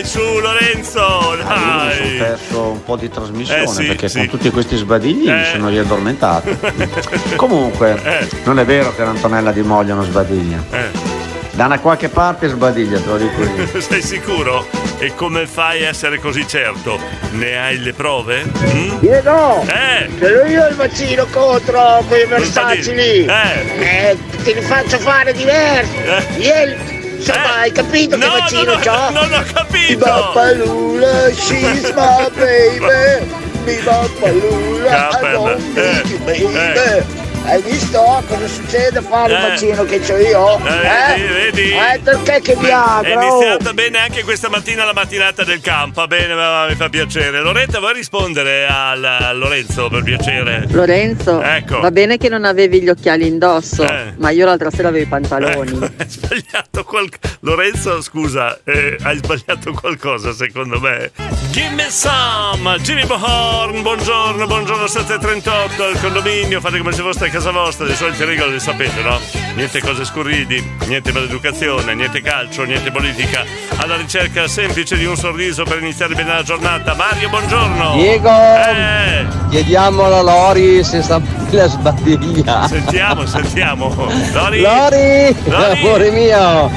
dai, su Lorenzo, Mi sono dai! perso un po' di trasmissione Eh, sì, perché sì. con tutti questi sbadigli mi Eh. sono riaddormentato. (laughs) Comunque, Eh. non è vero che l'Antonella di Moglia non sbadiglia. Eh. Da una qualche parte sbadiglia, te lo dico io. (laughs) Sei sicuro? E come fai a essere così certo? Ne hai le prove? Mm? Diego! Eh! Ce l'ho io il vaccino contro quei versacci lì! Eh! Eh, te li faccio fare diversi! Ieri, insomma, hai capito che No, vaccino non ho- c'ho? non ho capito! Bapalula, she's my baby! Mi bapalula, I don't need you, baby! Eh. Hai visto cosa succede a fare il Eh. vaccino che c'ho io? Eh, vedi, vedi? Eh, perché che È Viagra? oh? iniziata bene anche questa mattina la mattinata del campo. Bene, ma mi fa piacere. Loretta, vuoi rispondere al, a Lorenzo per piacere? Lorenzo, Ecco. va bene che non avevi gli occhiali indosso, Eh. ma io l'altra sera avevo i pantaloni. (laughs) Hai sbagliato qualcosa. Lorenzo, scusa, eh, hai sbagliato qualcosa secondo me. Gimme some! Jimmy Bohorn, buongiorno, buongiorno 738 al condominio, fate come se foste a casa vostra, le solite regole le sapete, no? Niente cose scurridi, niente maleducazione, niente calcio, niente politica. Alla ricerca semplice di un sorriso per iniziare bene la giornata. Mario, buongiorno! Diego, Eh, chiediamo alla Lori se sta la sbadiglia. sentiamo, sentiamo. Lori! Lori, Lori! amore mio,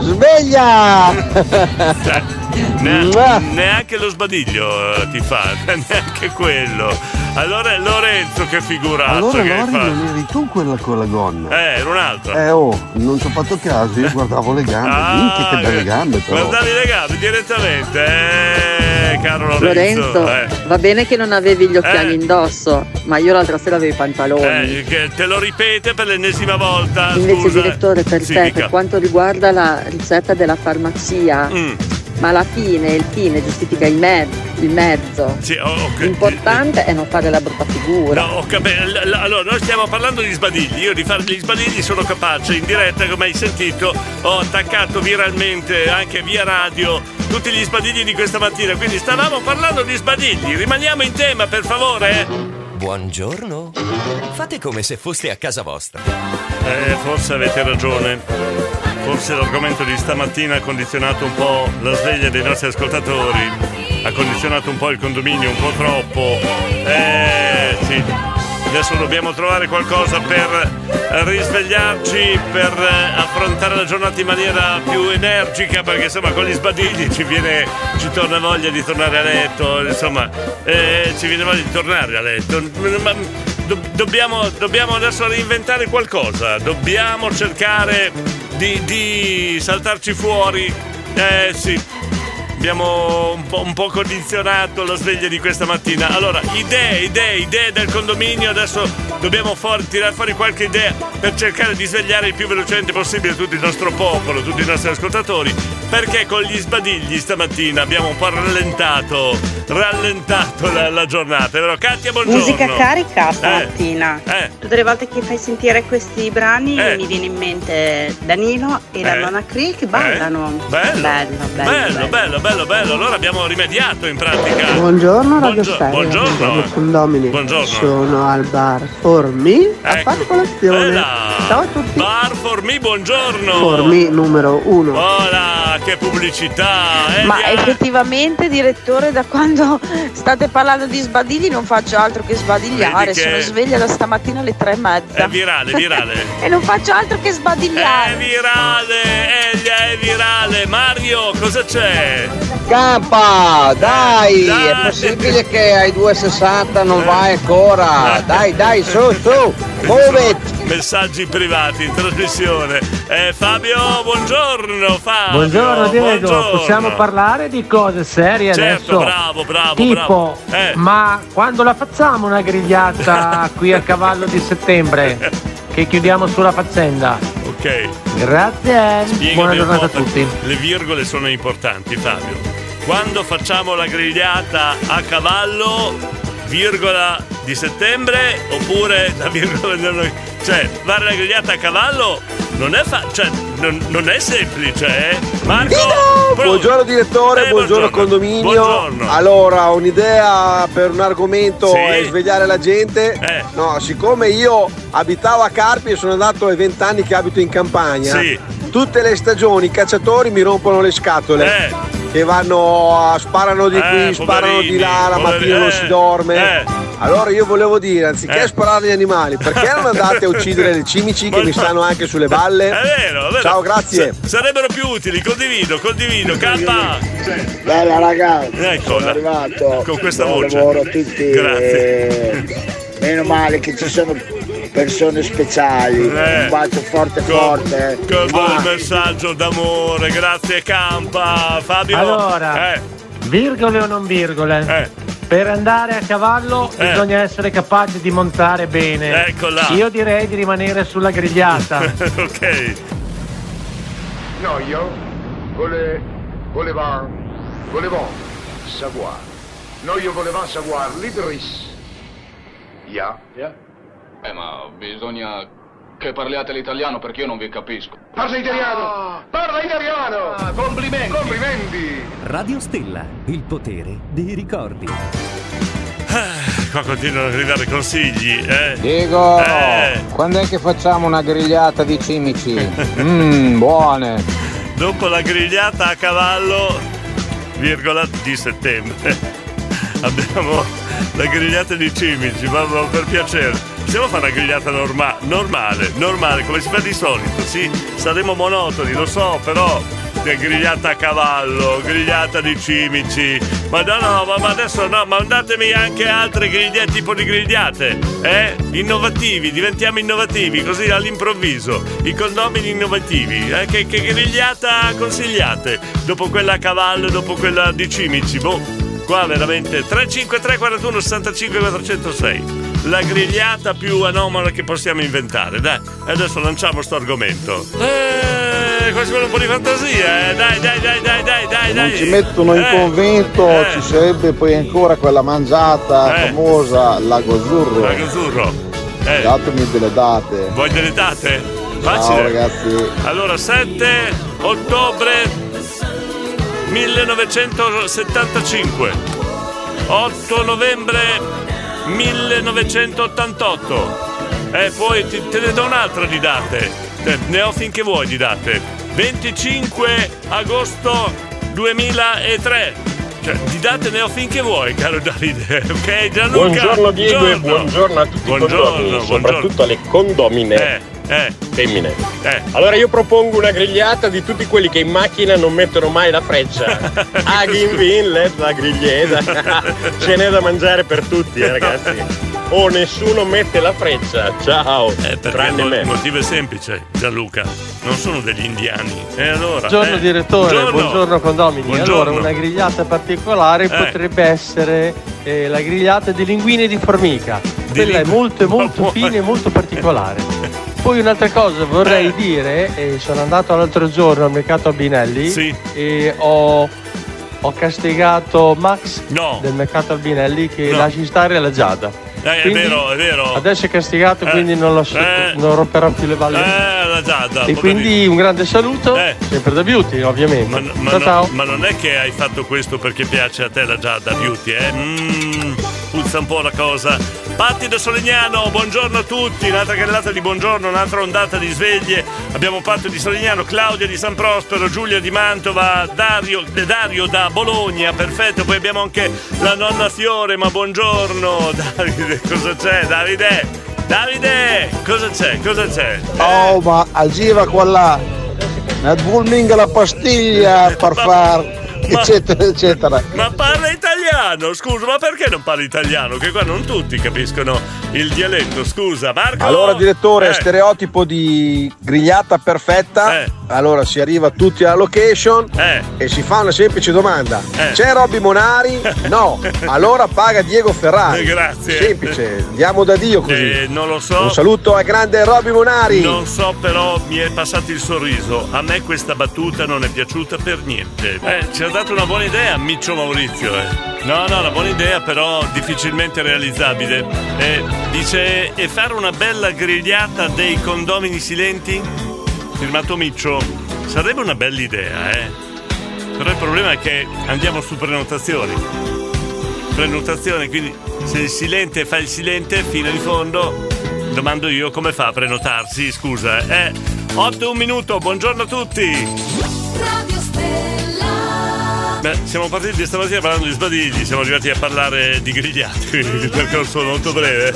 sveglia! (laughs) Ne- neanche lo sbadiglio eh, ti fa, (laughs) neanche quello. Allora Lorenzo che figuraccia Allora che Lori fatto. non eri tu quella con la gonna. Eh, era un altro. Eh oh, non ci ho fatto caso, io (laughs) guardavo le gambe. Ah, Minchia che belle gambe però. Guardavi le gambe direttamente, eh, caro Lorenzo. Lorenzo, eh. va bene che non avevi gli occhiali Eh. indosso, ma io l'altra sera avevo i pantaloni. Eh, che te lo ripete per l'ennesima volta. Invece, scusa. direttore, per Sì, te, dica. per quanto riguarda la ricetta della farmacia, Mm. ma alla fine il fine giustifica il, me- il mezzo. Sì, ho- ho- L'importante è non fare la brutta figura. No, l- Allora, noi stiamo parlando di sbadigli. Io di fare gli sbadigli sono capace. In diretta, come hai sentito, ho attaccato viralmente anche via radio tutti gli sbadigli di questa mattina. Quindi stavamo parlando di sbadigli. Rimaniamo in tema, per favore. Buongiorno. Fate come se foste a casa vostra. Eh, forse avete ragione. Forse l'argomento di stamattina ha condizionato un po' la sveglia dei nostri ascoltatori. Ha condizionato un po' il condominio, un po' troppo. Eh, sì. Adesso dobbiamo trovare qualcosa per risvegliarci, per affrontare la giornata in maniera più energica, perché insomma con gli sbadigli ci viene, ci torna voglia di tornare a letto, insomma, eh, ci viene voglia di tornare a letto. Ma do- dobbiamo, dobbiamo adesso reinventare qualcosa, dobbiamo cercare di, di saltarci fuori. Eh sì. Abbiamo un po', un po' condizionato la sveglia di questa mattina. Allora, idee, idee, idee del condominio. Adesso dobbiamo fuori, tirare fuori qualche idea per cercare di svegliare il più velocemente possibile tutto il nostro popolo, tutti i nostri ascoltatori. Perché con gli sbadigli stamattina abbiamo un po' rallentato, rallentato la, la giornata. Vero? Katia, buongiorno. Musica carica Eh, stamattina. eh. Tutte le volte che fai sentire questi brani Eh. mi viene in mente Danilo e la Eh. nonna Cree che ballano. Bello. bello, bello. Bello, bello, bello, bello. Allora abbiamo rimediato in pratica. Buongiorno Radio Buongio- Stereo, buongiorno. condomini. Buongiorno. Sono al bar Formi a Ecco. fare colazione. Bella. Ciao a tutti. Bar Formi, buongiorno. Formi numero uno. Hola, che pubblicità. eh, Ma Elia. effettivamente, direttore, da quando state parlando di sbadigli non faccio altro che sbadigliare. Che- Sono sveglia da stamattina alle tre e mezza. È virale, virale. (laughs) e non faccio altro che sbadigliare. È virale, Elia è virale. Mario, cosa Cosa c'è? Campa, dai, Dai. è possibile che ai 2,60 non vai ancora? Dai, dai, su, su, (laughs) move it. Messaggi privati in trasmissione. Eh, Fabio, buongiorno Fabio. Buongiorno Diego, buongiorno. possiamo parlare di cose serie Certo, adesso? bravo, bravo, Tipo, bravo. Eh. ma quando la facciamo una grigliata (laughs) qui a cavallo di settembre? Che chiudiamo sulla faccenda. Ok. Grazie, Spiegami buona giornata a tutti. Le virgole sono importanti, Fabio. Quando facciamo la grigliata a cavallo, virgola di settembre, oppure la virgola non- Cioè, fare la grigliata a cavallo non è fa- cioè, non, non è semplice, eh? Marco! pro- Buongiorno direttore, Eh, buongiorno, buongiorno. condominio. Buongiorno. Allora, un'idea per un argomento Sì. è svegliare la gente. Eh. No, siccome io abitavo a Carpi e sono andato ai vent'anni che abito in campagna, Sì. Tutte le stagioni i cacciatori mi rompono le scatole. Eh. Che vanno, a- sparano di qui, Eh, sparano di poverini, là, la poveri- mattina non eh, si dorme. eh. Allora io volevo dire, anziché Eh. sparare agli animali, perché non andate a uccidere le cimici che mi stanno anche sulle balle? È vero, è vero. Ciao, grazie. Sa- sarebbero più utili, condivido, condivido. K! Bella ragazzi, Eccola. sono arrivato. Con questa Buon voce. lavoro a tutti. Grazie. eh, Meno male che ci sono persone speciali. Eh. Un bacio forte Con- forte. Che bel messaggio d'amore, grazie Campa. Fabio. Allora, Eh, virgole o non virgole? Per andare a cavallo Eh. bisogna essere capaci di montare bene. Eccola. Io direi di rimanere sulla grigliata. (laughs) ok. No, io vole, voleva, volevo savoir. No, io volevo savoir l'Idris. Ya. Eh, ma bisogna che parliate l'italiano perché io non vi capisco. Parla italiano! Parla italiano! complimenti! Complimenti! Radio Stella, il potere dei ricordi. Qua continuano ad arrivare consigli, eh. Diego, Eh. quando è che facciamo una grigliata di cimici? Mmm, (laughs) buone. Dopo la grigliata a cavallo, virgola di settembre. Abbiamo la grigliata di cimici, ma ma per piacere. Possiamo fare una grigliata norma- normale, normale, come si fa di solito, sì, saremo monotoni, lo so, però che grigliata a cavallo, grigliata di cimici. Ma no, no, ma adesso no, mandatemi anche altre grigliate, tipo di grigliate, eh? Innovativi, diventiamo innovativi, così all'improvviso. I condomini innovativi, eh? Che, che grigliata consigliate? Dopo quella a cavallo, dopo quella di cimici, boh. Qua veramente 353 41 65 406 la grigliata più anomala che possiamo inventare dai adesso lanciamo sto argomento eh, qua ci vuole un po' di fantasia eh. dai dai dai dai dai dai Non dai ci mettono in Eh, convento, eh. ci sarebbe poi ancora quella mangiata Eh. famosa, Lago Azzurro. Lago Azzurro eh. Datemi delle date. vuoi delle date? Ciao facile ragazzi. allora 7 ottobre 1975 8 novembre 1988 e poi ti- te ne do un'altra di date. Te- ne ho finché vuoi di date. 25 agosto 2003 cioè di date ne ho finché vuoi caro Davide (laughs) ok Gianluca? Buongiorno Diego e buongiorno. buongiorno a tutti Buongiorno, i condomini, buongiorno. soprattutto alle condomine. Eh, eh. femmine. Eh. Allora io propongo una grigliata di tutti quelli che in macchina non mettono mai la freccia. (laughs) Aghin Vinlet, la griglieta. (laughs) Ce n'è da mangiare per tutti, eh, ragazzi. O nessuno mette la freccia. Ciao. Perché Tranne mo- me. il motivo è semplice, Gianluca. Non sono degli indiani. E allora? Buongiorno eh, direttore, buongiorno, condomini. Buongiorno. Allora, una grigliata particolare Eh. potrebbe essere eh, la grigliata di linguine di formica. Quella è molto molto (laughs) fine e molto particolare. Poi un'altra cosa vorrei dire, eh, sono andato l'altro giorno al mercato Albinelli e ho, ho castigato Max del mercato Albinelli che No. lasci stare la Giada. Eh, è Quindi vero, è vero. Adesso è castigato, Eh, quindi non, lo, eh. non romperò più le balle. Eh, la Giada. e quindi un grande saluto, sempre da Beauty ovviamente. Ma, ma ciao no- ciao. ma non è che hai fatto questo perché piace a te la Giada Beauty, eh? Mmm, puzza un po' la cosa. Patti da Solignano, buongiorno a tutti, un'altra carrellata di buongiorno, un'altra ondata di sveglie. Abbiamo Patto di Solignano, Claudia di San Prospero, Giulia di Mantova, Dario, eh, Dario da Bologna, perfetto. Poi abbiamo anche la nonna Fiore, ma buongiorno. (laughs) Davide, cosa c'è? Davide! Davide! Cosa c'è? Cosa c'è? Oh, ma al gira qua là. Nel Bulming la pastiglia per far (laughs) eccetera eccetera. Ma parla italiano, scusa, ma perché non parli italiano? Che qua non tutti capiscono il dialetto, scusa, Marco. Allora direttore, Eh. stereotipo di grigliata perfetta. Allora si arriva tutti alla location e si fa una semplice domanda. Eh. C'è Robby Monari? (laughs) No. Allora paga Diego Ferrari. Eh, grazie. Semplice, andiamo da Dio così. Eh, non lo so. Un saluto al grande Robby Monari. Non so, però mi è passato il sorriso. A me questa battuta non è piaciuta per niente. Eh, ci ha dato una buona idea, Miccio Maurizio. Eh. No, no, una buona idea, però difficilmente realizzabile. Eh, dice: e fare una bella grigliata dei condomini silenti? Firmato Miccio. Sarebbe una bella idea, eh. Però il problema è che andiamo su prenotazioni. Prenotazioni, quindi se il silente fa il silente fino in fondo, domando io come fa a prenotarsi, scusa. Eh, 8 un minuto, buongiorno a tutti. Beh, siamo partiti stamattina parlando di sbadigli, siamo arrivati a parlare di grigliati, (laughs) il percorso molto breve.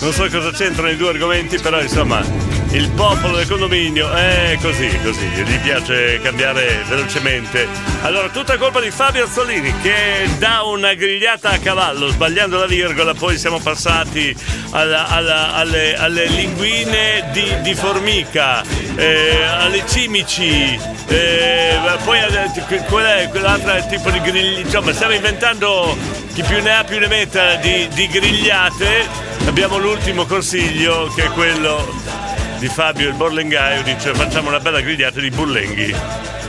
Non so cosa c'entrano i due argomenti, però insomma, il popolo del condominio è così, così, gli piace cambiare velocemente. Allora, tutta colpa di Fabio Azzolini che dà una grigliata a cavallo, sbagliando la virgola, poi siamo passati alla- alla- alle, alle linguine di, di formica, eh, alle cimici, eh, poi qual è quell'altra tipo di grigli, insomma stiamo inventando chi più ne ha più ne metta di, di grigliate. Abbiamo l'ultimo consiglio che è quello di Fabio il Borlengaio, dice facciamo una bella grigliata di bullenghi.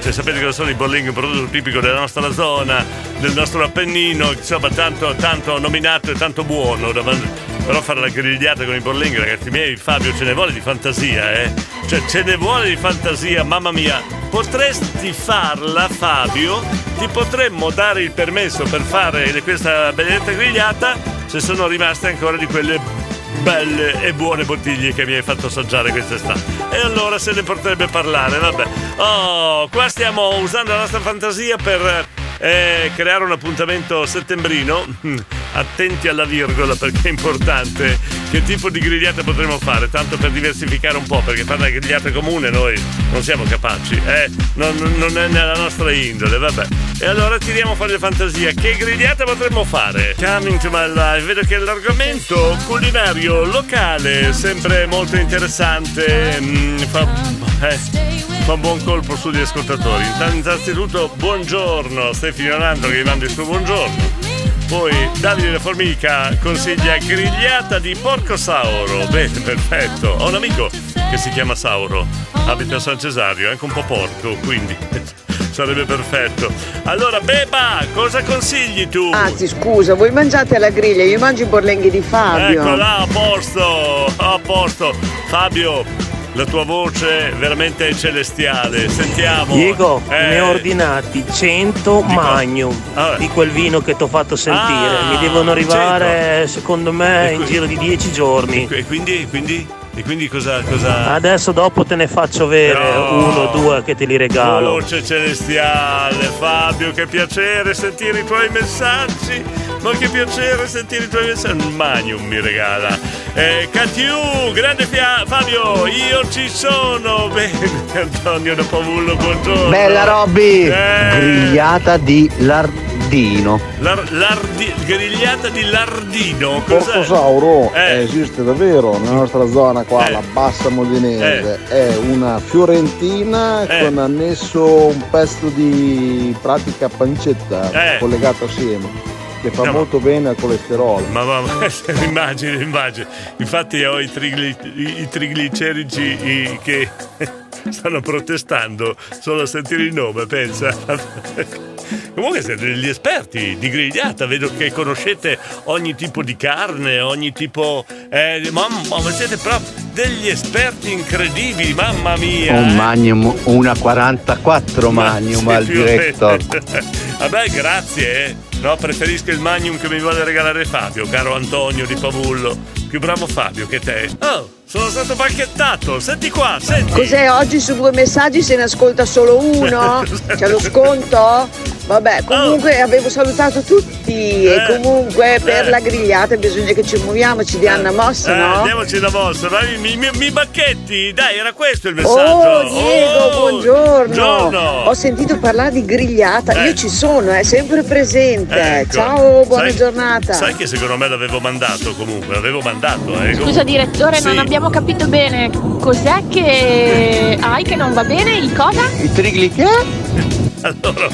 Cioè, sapete cosa sono i bollinghi, un prodotto tipico della nostra zona, del nostro Appennino, insomma tanto, tanto nominato e tanto buono. Però fare la grigliata con i bollinghi, ragazzi miei, Fabio, ce ne vuole di fantasia, eh? Cioè, ce ne vuole di fantasia, mamma mia. Potresti farla, Fabio? Ti potremmo dare il permesso per fare questa benedetta grigliata se sono rimaste ancora di quelle belle e buone bottiglie che mi hai fatto assaggiare quest'estate. E allora se ne potrebbe parlare, vabbè. Oh, qua stiamo usando la nostra fantasia per eh, creare un appuntamento settembrino. (laughs) Attenti alla virgola perché è importante. Che tipo di grigliata potremo fare? Tanto per diversificare un po', perché fare una grigliata comune noi non siamo capaci, eh? Non, non è nella nostra indole, vabbè. E allora tiriamo fuori la fantasia. Che grigliata potremmo fare? Coming to my life, vedo che l'argomento culinario locale, sempre molto interessante. mm, fa, eh, fa un buon colpo sugli ascoltatori. Innanzitutto, buongiorno, Stefi Leonardo che vi manda il suo buongiorno. Poi Davide La Formica consiglia grigliata di porco sauro. Bene, perfetto. Ho un amico che si chiama Sauro, abita a San Cesario, è anche un po' porco, quindi (laughs) sarebbe perfetto. Allora, Beba, cosa consigli tu? Anzi, scusa, voi mangiate alla griglia, io mangio i borlenghi di Fabio. Ecco là, a posto, a posto. Fabio, la tua voce veramente celestiale. Sentiamo. Diego, Eh, ne ho ordinati 100 magnum di quel vino che ti ho fatto sentire. Ah, Mi devono arrivare, secondo me, in giro di 10 giorni. E quindi, quindi, e quindi cosa, cosa... Adesso dopo te ne faccio avere No. uno o due che te li regalo. Voce celestiale, Fabio, che piacere sentire i tuoi messaggi. Ma che piacere sentire i tuoi messaggi. Un Magnum mi regala. Eh, Catiu, grande fia- Fabio, io ci sono. (laughs) Bene, Antonio da Pavullo, buongiorno. Bella Robby! Eh. Grigliata di lardino. Lar- lardi- grigliata di lardino. Cos'è? Portosauro Eh. esiste davvero nella nostra zona qua, Eh. la bassa modenese. È una fiorentina Eh. con annesso un pezzo di pratica pancetta Eh. collegato assieme. Che fa No. molto bene al colesterolo. Ma, ma, ma (laughs) immagini, immagini. Infatti ho i, trigli- i triglicerici i- che (laughs) stanno protestando solo a sentire il nome, pensa. (laughs) Comunque siete degli esperti di grigliata, vedo che conoscete ogni tipo di carne, ogni tipo... Eh, mamma, ma siete proprio degli esperti incredibili, mamma mia! Un eh. magnum, una 44 magnum Sì, al più o meno. director. (laughs) Vabbè, grazie. eh. No, preferisco il Magnum che mi vuole regalare Fabio, caro Antonio di Pavullo. Più bravo Fabio che te. Oh, sono stato bacchettato. Senti qua, senti. Cos'è oggi su due messaggi se ne ascolta solo uno? (laughs) C'è lo sconto? Vabbè, comunque avevo salutato tutti Eh, e comunque per eh. la grigliata bisogna che ci muoviamoci di Anna Mossa, Eh, no? andiamoci da mossa, mi, mi- mi bacchetti, dai, era questo il messaggio. Oh Diego, Oh, buongiorno. buongiorno. Ho sentito parlare di grigliata, Eh. io ci sono, è sempre presente. Ecco. Ciao, buona Sai- giornata. Sai che secondo me l'avevo mandato comunque, l'avevo mandato. Eh, Scusa comunque. direttore, non Sì. abbiamo capito bene. Cos'è che hai che non va bene? Il cosa? I trigli che? (laughs) Allora,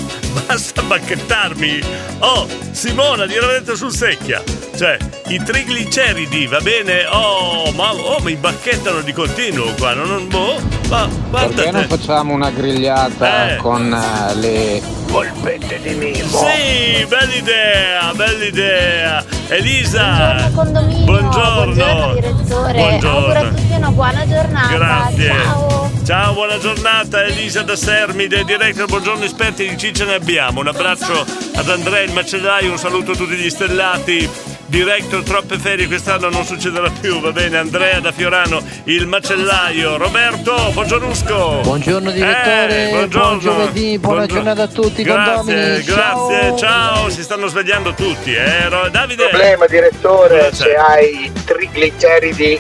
basta bacchettarmi. Oh, Simona, gliel'ho detto sul secchia. Cioè, i trigliceridi, va bene? Oh, ma oh, mi bacchettano di continuo qua. Non, non boh, ma guarda Perché non facciamo una grigliata Eh. con eh, le polpette di Mimmo? Sì, bella idea, bella idea. Elisa. condominio. Buongiorno. Buongiorno direttore. Buongiorno. Auguro a tutti una buona giornata. Grazie. Ciao. Ciao, buona giornata Elisa da Sermide, director, buongiorno esperti di Ciccia ne abbiamo. Un abbraccio ad Andrea il macellaio, un saluto a tutti gli stellati. Director, troppe ferie quest'anno non succederà più, va bene? Andrea da Fiorano, il macellaio. Roberto, buongiornusco. Buongiorno direttore, Eh, buongiorno. buon giovedì, buona Buongiorno. giornata a tutti, Grazie, condomini. grazie, ciao. si stanno svegliando tutti, eh? Davide. problema direttore se hai trigliceridi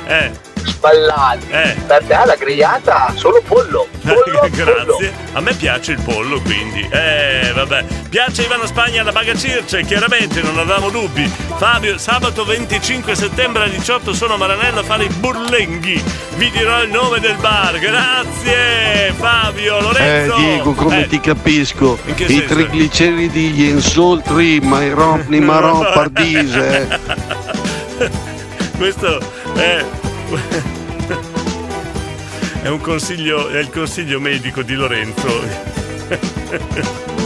sballati per te la grigliata solo pollo (laughs) Grazie. A me piace il pollo, quindi. Eh, vabbè. Piace Ivano Spagna alla Baga Circe, chiaramente, non avevamo dubbi. Fabio, sabato 25 settembre alle 18 sono a Maranello a fare i burlenghi. Vi dirò il nome del bar. Grazie, Fabio, Eh Lorenzo. Diego, come Eh, ti capisco? In che I senso? trigliceridi, gli insoltri, ma i rompi, marò, pardise. eh. (laughs) Questo è. (laughs) È un consiglio, è il consiglio medico di Lorenzo.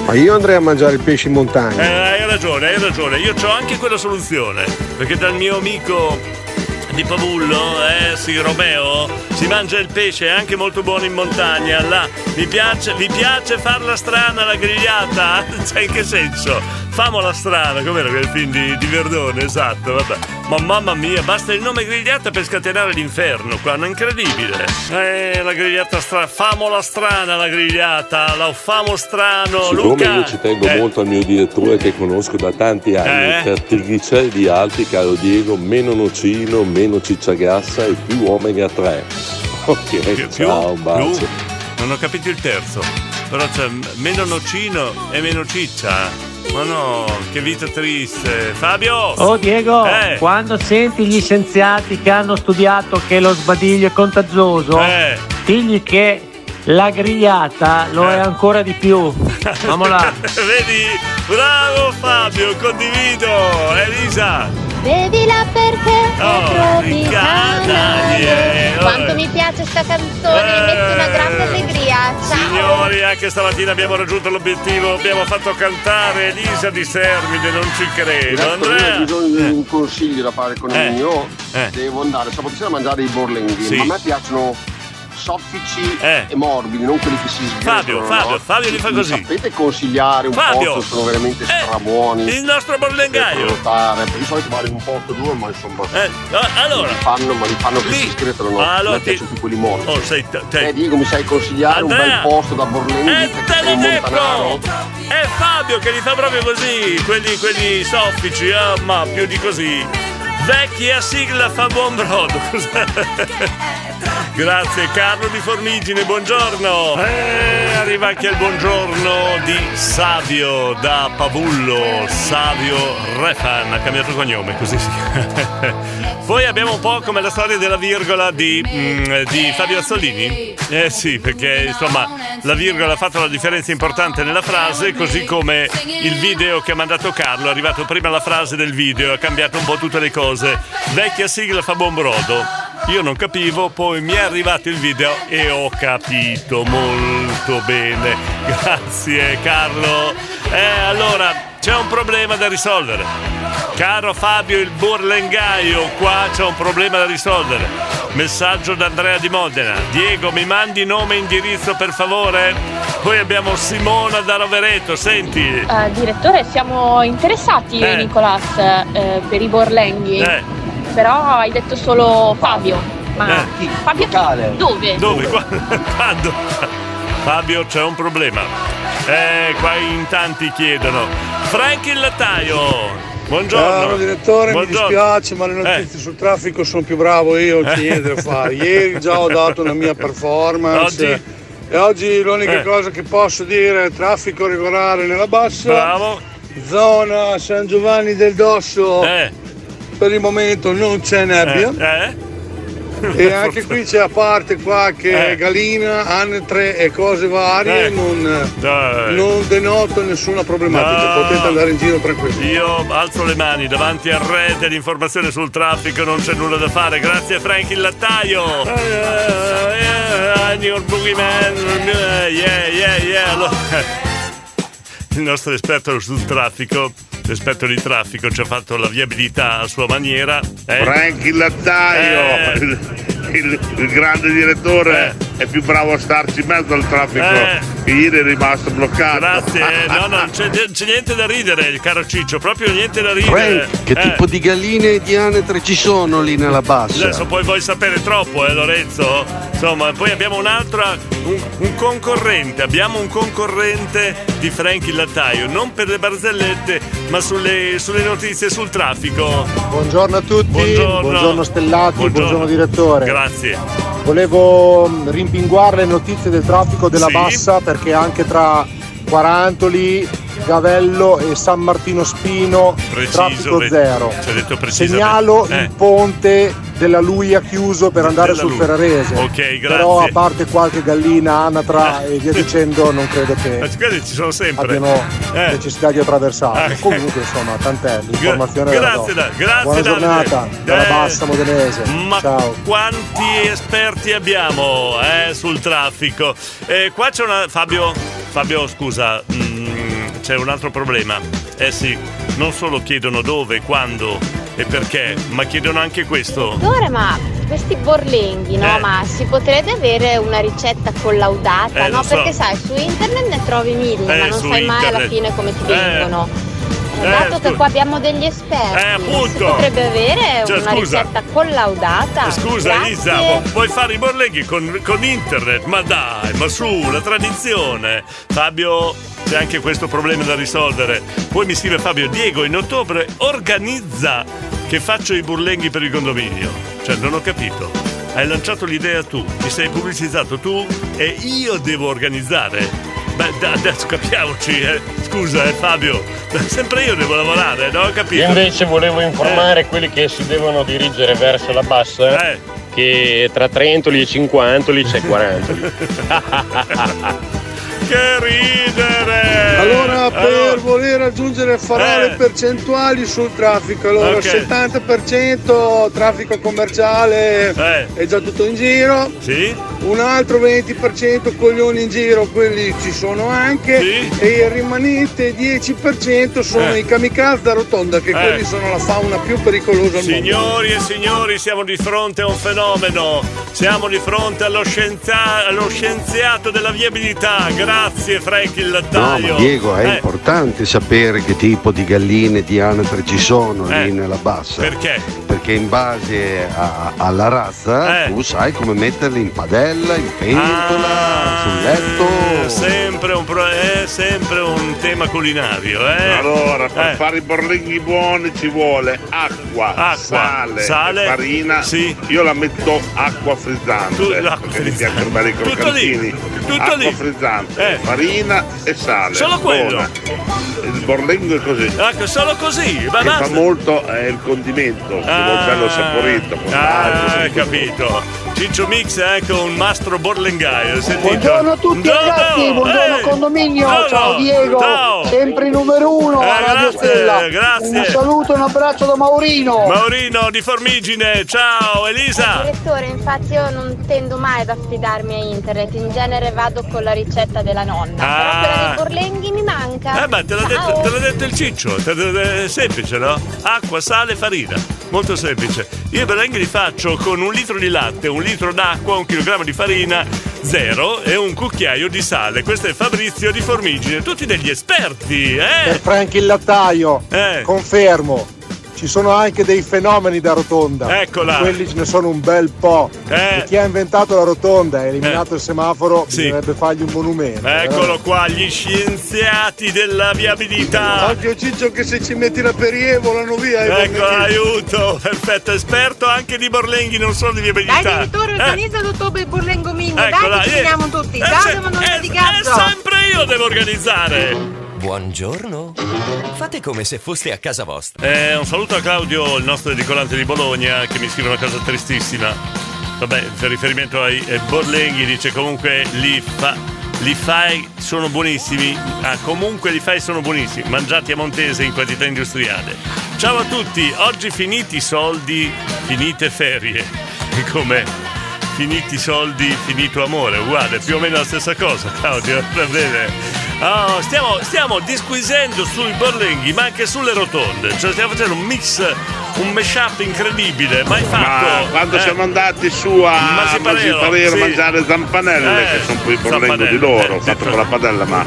ma io andrei a mangiare il pesce in Eh, montagna hai ragione, hai ragione. Io ho anche quella soluzione. Perché dal mio amico di Pavullo, eh sì, Romeo, si mangia il pesce, è anche molto buono in montagna. Là, mi piace, vi piace farla strana la grigliata? (laughs) Cioè, in che senso? Famola strana, com'era quel film di, di Verdone, esatto, vabbè. Ma mamma mia, basta il nome grigliata per scatenare l'inferno qua, è incredibile. Eh, la grigliata strana, famola strana la grigliata, la famo strano, Siccome Luca. io ci tengo Eh, molto al mio direttore che conosco da tanti anni, Eh? per trigliceridi alti, caro Diego, meno nocino, meno cicciagassa e più omega 3. (laughs) Ok, ciao, un bacio. più? Non ho capito il terzo. Però c'è meno nocino e meno ciccia. Ma no, che vita triste. Fabio! Oh Diego, Eh. quando senti gli scienziati che hanno studiato che lo sbadiglio è contagioso, Eh. digli che la grigliata lo è ancora di più. (laughs) Mamola. Vedi? Bravo Fabio, condivido. Elisa. Bevila perché Oh, è eh, Quanto mi piace sta canzone, mi mette una grande allegria. Ciao. Signori, anche stamattina abbiamo raggiunto l'obiettivo. Abbiamo fatto cantare Elisa di Sermide, non ci credo. Io ho Andrea. bisogno di un consiglio da fare con Eh, il mio. eh. Devo andare sabato sera a mangiare i borlenghi. Sì. Ma a me piacciono soffici Eh. e morbidi, non quelli che si sgretolano. Fabio, Fabio, no? Fabio li fa Mi così. Sapete consigliare un Fabio. posto? Sono veramente Eh, strabuoni. il nostro perché di solito in un posto due, ma insomma. Eh, allora. Li fanno, ma li fanno che si sgretolano. Allora, a me piacciono più quelli morbidi. Oh, sei te- te- Eh, Diego, mi sai consigliare un Andrea. bel posto da borlenghi? Eh, te l'ho detto! È Fabio che li fa proprio così, quelli, quelli soffici, ah, ma più di così. Vecchia sigla fa buon brodo. Grazie Carlo di Formigine, buongiorno. Eh, arriva anche il buongiorno di Savio da Pavullo, Savio Refan, ha cambiato cognome, così sì. Poi abbiamo un po' come la storia della virgola di, mm, di Fabio Azzolini. Eh sì, perché insomma la virgola ha fatto la differenza importante nella frase, così come il video che ha mandato Carlo, è arrivato prima la frase del video, ha cambiato un po' tutte le cose. Vecchia sigla fa buon brodo. Io non capivo, poi mi è arrivato il video e ho capito molto bene. (laughs) Grazie Carlo. Eh, allora, c'è un problema da risolvere. Caro Fabio il burlengaio, qua c'è un problema da risolvere. Messaggio da Andrea di Modena. Diego, mi mandi nome e indirizzo per favore? Poi abbiamo Simona da Rovereto, senti. Eh, direttore, siamo interessati, Eh. Nicolas, eh, per i borlenghi. Eh. Però hai detto solo Fabio. Ma Eh. Fabio chi? Dove? Dove? Qua- (laughs) Quando? Fabio, c'è un problema. Eh, qua in tanti chiedono. Frank il lattaio. Buongiorno. Ciao direttore, Buongiorno. mi dispiace ma le notizie sul traffico sono più bravo io, c'è niente da fare. Ieri già ho dato la mia performance. Oggi? E oggi l'unica Eh. cosa che posso dire è traffico regolare nella bassa. Bravo. Zona San Giovanni del Dosso. Per il momento non c'è nebbia. Eh? E anche qui c'è a parte qualche Eh. galina, anatre e cose varie, Eh. non, non denoto nessuna problematica, No. potete andare in giro tranquilli. Io alzo le mani davanti al re dell'informazione sul traffico, non c'è nulla da fare. Grazie Frank il lattaio. Your boogeyman. Yeah, yeah, yeah. Allora, (laughs) il nostro esperto sul traffico, l'esperto di traffico, ci ha fatto la viabilità a sua maniera. eh? Frank il lattaio, Eh. il, il- il grande direttore, è più bravo a starci in mezzo al traffico. Eh. Ieri è rimasto bloccato. Grazie, eh, no, no, non c'è, c'è niente da ridere, caro Ciccio, proprio niente da ridere. Frank, che Eh. tipo di galline e di anetre ci sono lì nella bassa? Adesso poi vuoi sapere troppo, eh Lorenzo? Insomma, poi abbiamo un'altra, un, un concorrente, abbiamo un concorrente di Frank il lattaio, non per le barzellette, ma sulle, sulle notizie sul traffico. Buongiorno a tutti, Buongiorno. Stellati, buongiorno, direttore. Grazie. Volevo mm, rimpinguare le notizie del traffico della Sì. Bassa perché anche tra Quarantoli, Gavello e San Martino Spino Preciso, traffico vedi. zero. Segnalo Eh. il ponte della Luia chiuso per andare Della sul Luia. Ferrarese. Ok, grazie. Però a parte qualche gallina, anatra e via dicendo, non credo che quelli ci sono sempre. abbiano Eh. necessità di attraversare. Ok. Comunque insomma, tant'è, l'informazione ve do. Grazie, Da- grazie Buona Davide. giornata dalla Eh, Bassa Modenese. Ma Ciao. quanti esperti abbiamo eh, sul traffico? Eh, qua c'è una. Fabio, Fabio, scusa, mm, c'è un altro problema. Eh sì, non solo chiedono dove, quando e perché, ma chiedono anche questo. Dottore, ma questi borlenghi, no? Eh. Ma si potrebbe avere una ricetta collaudata, Eh, no? so. Perché sai, su internet ne trovi mille, Eh, ma non sai mai alla fine come ti Eh. vengono. Eh, Dato che scusa. qua abbiamo degli esperti, Eh, appunto. si potrebbe avere Cioè, una scusa. ricetta collaudata. Scusa Grazie. Elisa, vuoi fare i borleghi con, con internet? Ma dai, ma su, la tradizione. Fabio, c'è anche questo problema da risolvere. Poi mi scrive Fabio, Diego, in ottobre organizza che faccio i burlenghi per il condominio. Cioè, non ho capito. Hai lanciato l'idea tu, ti sei pubblicizzato tu e io devo organizzare. Beh, adesso capiamoci, eh. Scusa, eh, Fabio. Sempre io devo lavorare, ho capito. Io invece volevo informare quelli che si devono dirigere verso la bassa Eh. che tra Trentoli e Cinquantoli c'è Quarantoli. (laughs) Che ridere! Allora, per Allora, voler aggiungere farò Eh. le percentuali sul traffico. Allora, Ok. 70% traffico commerciale è già tutto in giro. Eh. Sì. Un altro 20% coglioni in giro, quelli ci sono anche. E il rimanente 10% sono Eh. i kamikaze da rotonda, che Eh. quelli sono la fauna più pericolosa. Signori e signori, siamo di fronte a un fenomeno. Siamo di fronte allo, scienzia- allo scienziato della viabilità. Grazie, Frank il No, lattaio. ma Diego, è Eh, importante sapere che tipo di galline di anatre ci sono Eh. lì nella bassa. Perché? Perché in base a- alla razza Eh. tu sai come metterli in padella, in pentola, Ah. sul letto. È sempre un, pro- è sempre un tema culinario, eh? Allora, per Eh. fare i borlenghi buoni ci vuole acqua, Acqua, sale, sale, e farina. sì. Io la metto acqua frizzante. Tu- bene i Tutto lì, tutto acqua lì. frizzante, Eh. farina e sale. Solo quello? Buona. Il borlengo è così. Ecco, solo così, ma che basta. fa molto è il condimento, vuol bello saporito. Ah, l'aglio, capito. Ciccio Mix è anche un mastro borlengaio. sentito? Buongiorno a tutti Buongiorno, ragazzi, buongiorno eh. condominio, Buongiorno, ciao Diego, ciao. sempre il numero uno Eh, grazie, grazie. Un saluto e un abbraccio da Maurino. Maurino di Formigine, ciao Elisa. Direttore, infatti io non tendo mai ad affidarmi a internet, in genere vado con la ricetta della nonna. Però Ah. quella dei borlenghi mi manca. Eh, ma te l'ha, detto, te l'ha detto il ciccio, è semplice, no? Acqua, sale, farina. Molto semplice. Io i berenghi li faccio con un litro di latte, un litro d'acqua, un chilogrammo di farina, zero e un cucchiaio di sale. Questo è Fabrizio di Formigine, tutti degli esperti, Per eh? Frank il lattaio, Eh. confermo. Ci sono anche dei fenomeni da rotonda. Eccola. Quelli ce ne sono un bel po'. Eh. E chi ha inventato la rotonda e eliminato il semaforo Sì. bisognerebbe fargli un monumento. Eccolo qua, gli scienziati della viabilità. Occhio Ciccio che se ci metti la perie volano via. i Ecco, aiuto, perfetto, esperto anche di Borlenghi, non solo di viabilità. Dai, direttore, Eh, organizza l'ottobre Borlengo Mini. Eccola, Dai, ci eh. tutti. Eh, Ciao, se- E Gazzo. sempre io devo organizzare. Buongiorno. Fate come se foste a casa vostra. Eh, un saluto a Claudio, il nostro edicolante di Bologna, che mi scrive una cosa tristissima. Vabbè, per riferimento ai eh, Borlenghi, dice comunque li, fa, li fai sono buonissimi. Ah, comunque li fai sono buonissimi, mangiati a Montese in quantità industriale. Ciao a tutti, oggi finiti i soldi, finite ferie. E (laughs) Come? Finiti i soldi, finito amore, uguale, più o meno la stessa cosa, Claudio, (laughs) va bene. Oh, stiamo, stiamo disquisendo sui borlenghi, ma anche sulle rotonde. Cioè, stiamo facendo un mix, un mashup incredibile, mai fatto. Ma quando Eh, siamo andati su a Masiparero, Masiparero a sì. mangiare zampanelle, Eh, che sono poi il borlengo zampanelle, di loro, eh, fatto con la padella, ma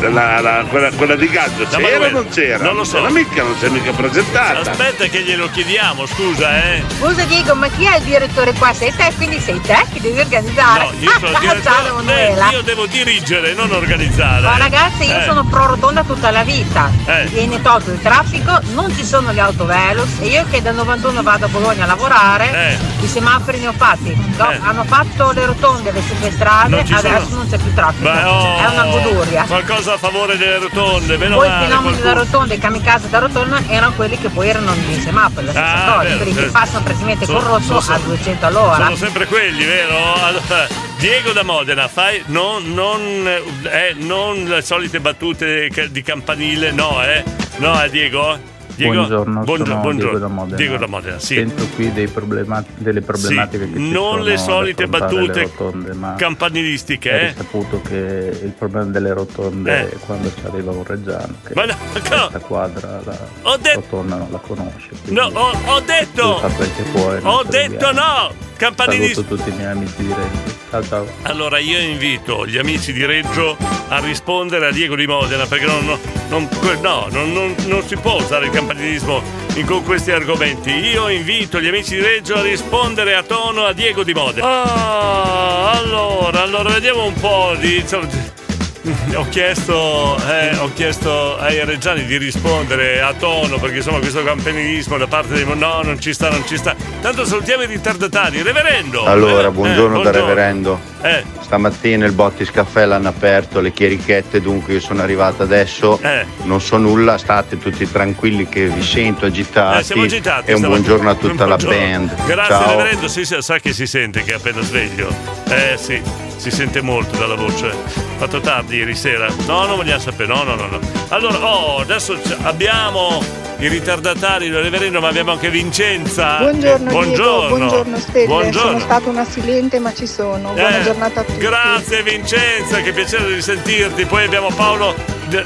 la- la- quella, quella di Gaggio c'era o non c'era? Non lo so. c'era mica, non si è mica presentata. Aspetta che glielo chiediamo, scusa, eh. Scusa Diego, ma chi è il direttore qua? Sei te, quindi sei te che devi organizzare. No, io sono (laughs) Ciao direttore, Emanuela. eh, io devo dirigere, non organizzare. Ma ragazzi, io Eh. sono pro rotonda tutta la vita. Eh. Viene tolto il traffico, non ci sono gli autovelox e io che dal 91 vado a Bologna a lavorare, Eh. i semafori ne ho fatti. No, Eh. Hanno fatto le rotonde, le superstrade, ci sono- adesso non c'è più traffico. Beh, oh, È una goduria. Qualcosa a favore delle rotonde, meno Poi i male. fenomeni da qualcuno- rotonda, i kamikaze da rotonda erano quelli che poi erano nei semafori, la stessa Ah, cosa, quelli che passano praticamente Sono- col rosso sono- a 200 all'ora. Sono sempre quelli, vero? (laughs) Diego da Modena, fai non, non, eh, non le solite battute di campanile, no, eh? No, eh, Diego? Diego? Buongiorno, Buongio- sono buongiorno. Diego da Modena. Diego da Modena, sì. Sento qui dei problema- delle problematiche Sì, che ci non le solite battute rotonde, campanilistiche, è eh? risaputo che il problema delle rotonde Eh. è quando ci arriva un reggiano che Ma no, questa quadra la Ho detto- rotonda non la conosce. No, ho, ho detto! non Ho detto no! Campanilisti. Saluto tutti i miei amici di Reggio. Ciao ciao. Allora io invito gli amici di Reggio a rispondere a Diego di Modena perché non, non- no, non- non- non si può usare il campanilismo in- con questi argomenti. Io invito gli amici di Reggio a rispondere a tono a Diego di Modena. Ah, allora, allora vediamo un po' di... (laughs) ho chiesto, eh, ho chiesto ai reggiani di rispondere a tono perché insomma questo campanilismo da parte dei... No, non ci sta, non ci sta. Tanto salutiamo i ritardatari. Reverendo! Allora, Eh, buongiorno da buongiorno. reverendo. Eh. Stamattina il Bottis Caffè l'hanno aperto, le chierichette, dunque io sono arrivato adesso. Eh. Non so nulla, state tutti tranquilli che vi sento agitati. Eh, siamo agitati E un buongiorno a tutta la Buongiorno. band. Grazie, Ciao. Reverendo. Sì, sì, sa che si sente che è appena sveglio. Eh sì, si sente molto dalla voce. Fatto tardi ieri sera. No, non vogliamo sapere. No, no, no, no. Allora, oh, adesso abbiamo i ritardatari del Reverendo, ma abbiamo anche Vincenza. Buongiorno, buongiorno. Diego, buongiorno Stelle, Buongiorno. sono stata una silente ma ci sono, buona Eh, giornata a tutti. Grazie Vincenza, che piacere di sentirti. Poi abbiamo Paolo,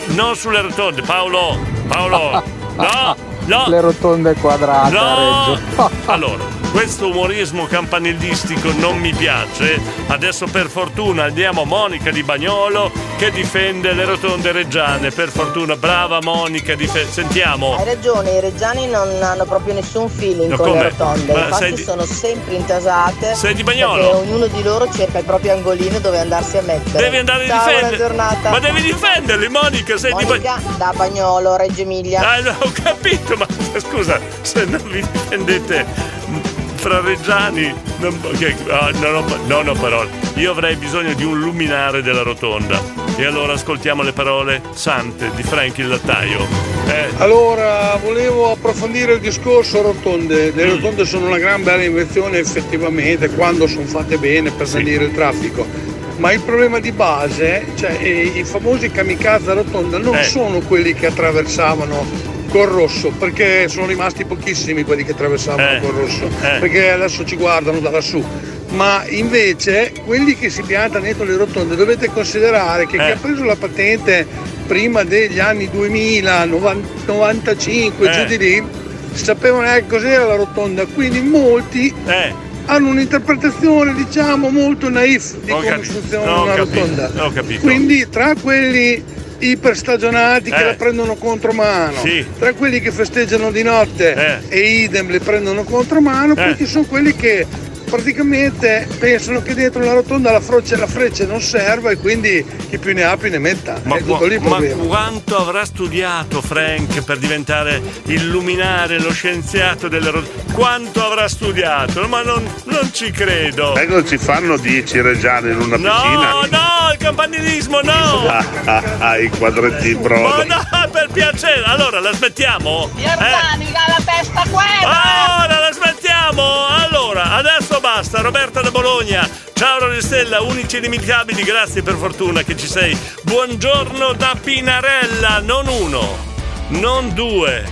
non sulle rotonde. Paolo, Paolo, (laughs) no, no. Le rotonde quadrate a No! Reggio. (laughs) Allora, questo umorismo campanilistico non mi piace. Adesso per fortuna andiamo a Monica di Bagnolo che difende le rotonde reggiane. Per fortuna, brava Monica, dife- sentiamo. Hai ragione, i reggiani non hanno proprio nessun feeling Ma con come? le rotonde, Ma infatti sei di- sono sempre intasate. Sei di Bagnolo? Perché ognuno di loro cerca il proprio angolino dove andarsi a mettere. Devi andare a Ciao, buona difendere. giornata. Ma devi difenderli, Monica, sei di Monica da Bagnolo, Reggio Emilia. Ah, no, ho capito, ma (laughs) scusa, se non vi difendete fra reggiani, non, che- ah, non, ho, non ho parole. Io avrei bisogno di un luminare della rotonda. E allora ascoltiamo le parole sante di Frankie il lattaio. Eh, Allora, volevo approfondire il discorso rotonde. Le rotonde sono una gran bella invenzione effettivamente quando sono fatte bene per snellire il traffico. Ma il problema di base, cioè eh, i famosi kamikaze a rotonda non Eh. sono quelli che attraversavano col rosso, perché sono rimasti pochissimi quelli che attraversavano Eh. col rosso, Eh. perché adesso ci guardano da lassù. Ma invece quelli che si piantano dentro le rotonde dovete considerare che chi Eh. ha preso la patente prima degli anni 2000, 90 95, Eh. giù di lì, sapevano neanche cos'era la rotonda, quindi molti Eh. hanno un'interpretazione diciamo molto naif di Ho come funziona una capito, rotonda. Quindi tra quelli iperstagionati che Eh. la prendono contromano, Sì. tra quelli che festeggiano di notte Eh. e idem le prendono contromano, poi Eh. ci sono quelli che praticamente pensano che dietro la rotonda la freccia, la freccia non serva e quindi chi più ne ha più ne metta. Ma, il ma quanto avrà studiato Frank per diventare il luminare, lo scienziato delle rotonde? Quanto avrà studiato? Ma non, non ci credo. Sai cosa ci fanno 10 reggiani in una No, piscina? no, il campanilismo no! Ah, (laughs) ah, ah, I quadretti in Ma brodo. no, per piacere! Allora, la smettiamo? Eh? Organica la testa quella! Ora la smettiamo! Allora, adesso basta. Roberta da Bologna. Ciao Ronestella, unici inimitabili, grazie per fortuna che ci sei. Buongiorno da Pinarella, non uno, non due,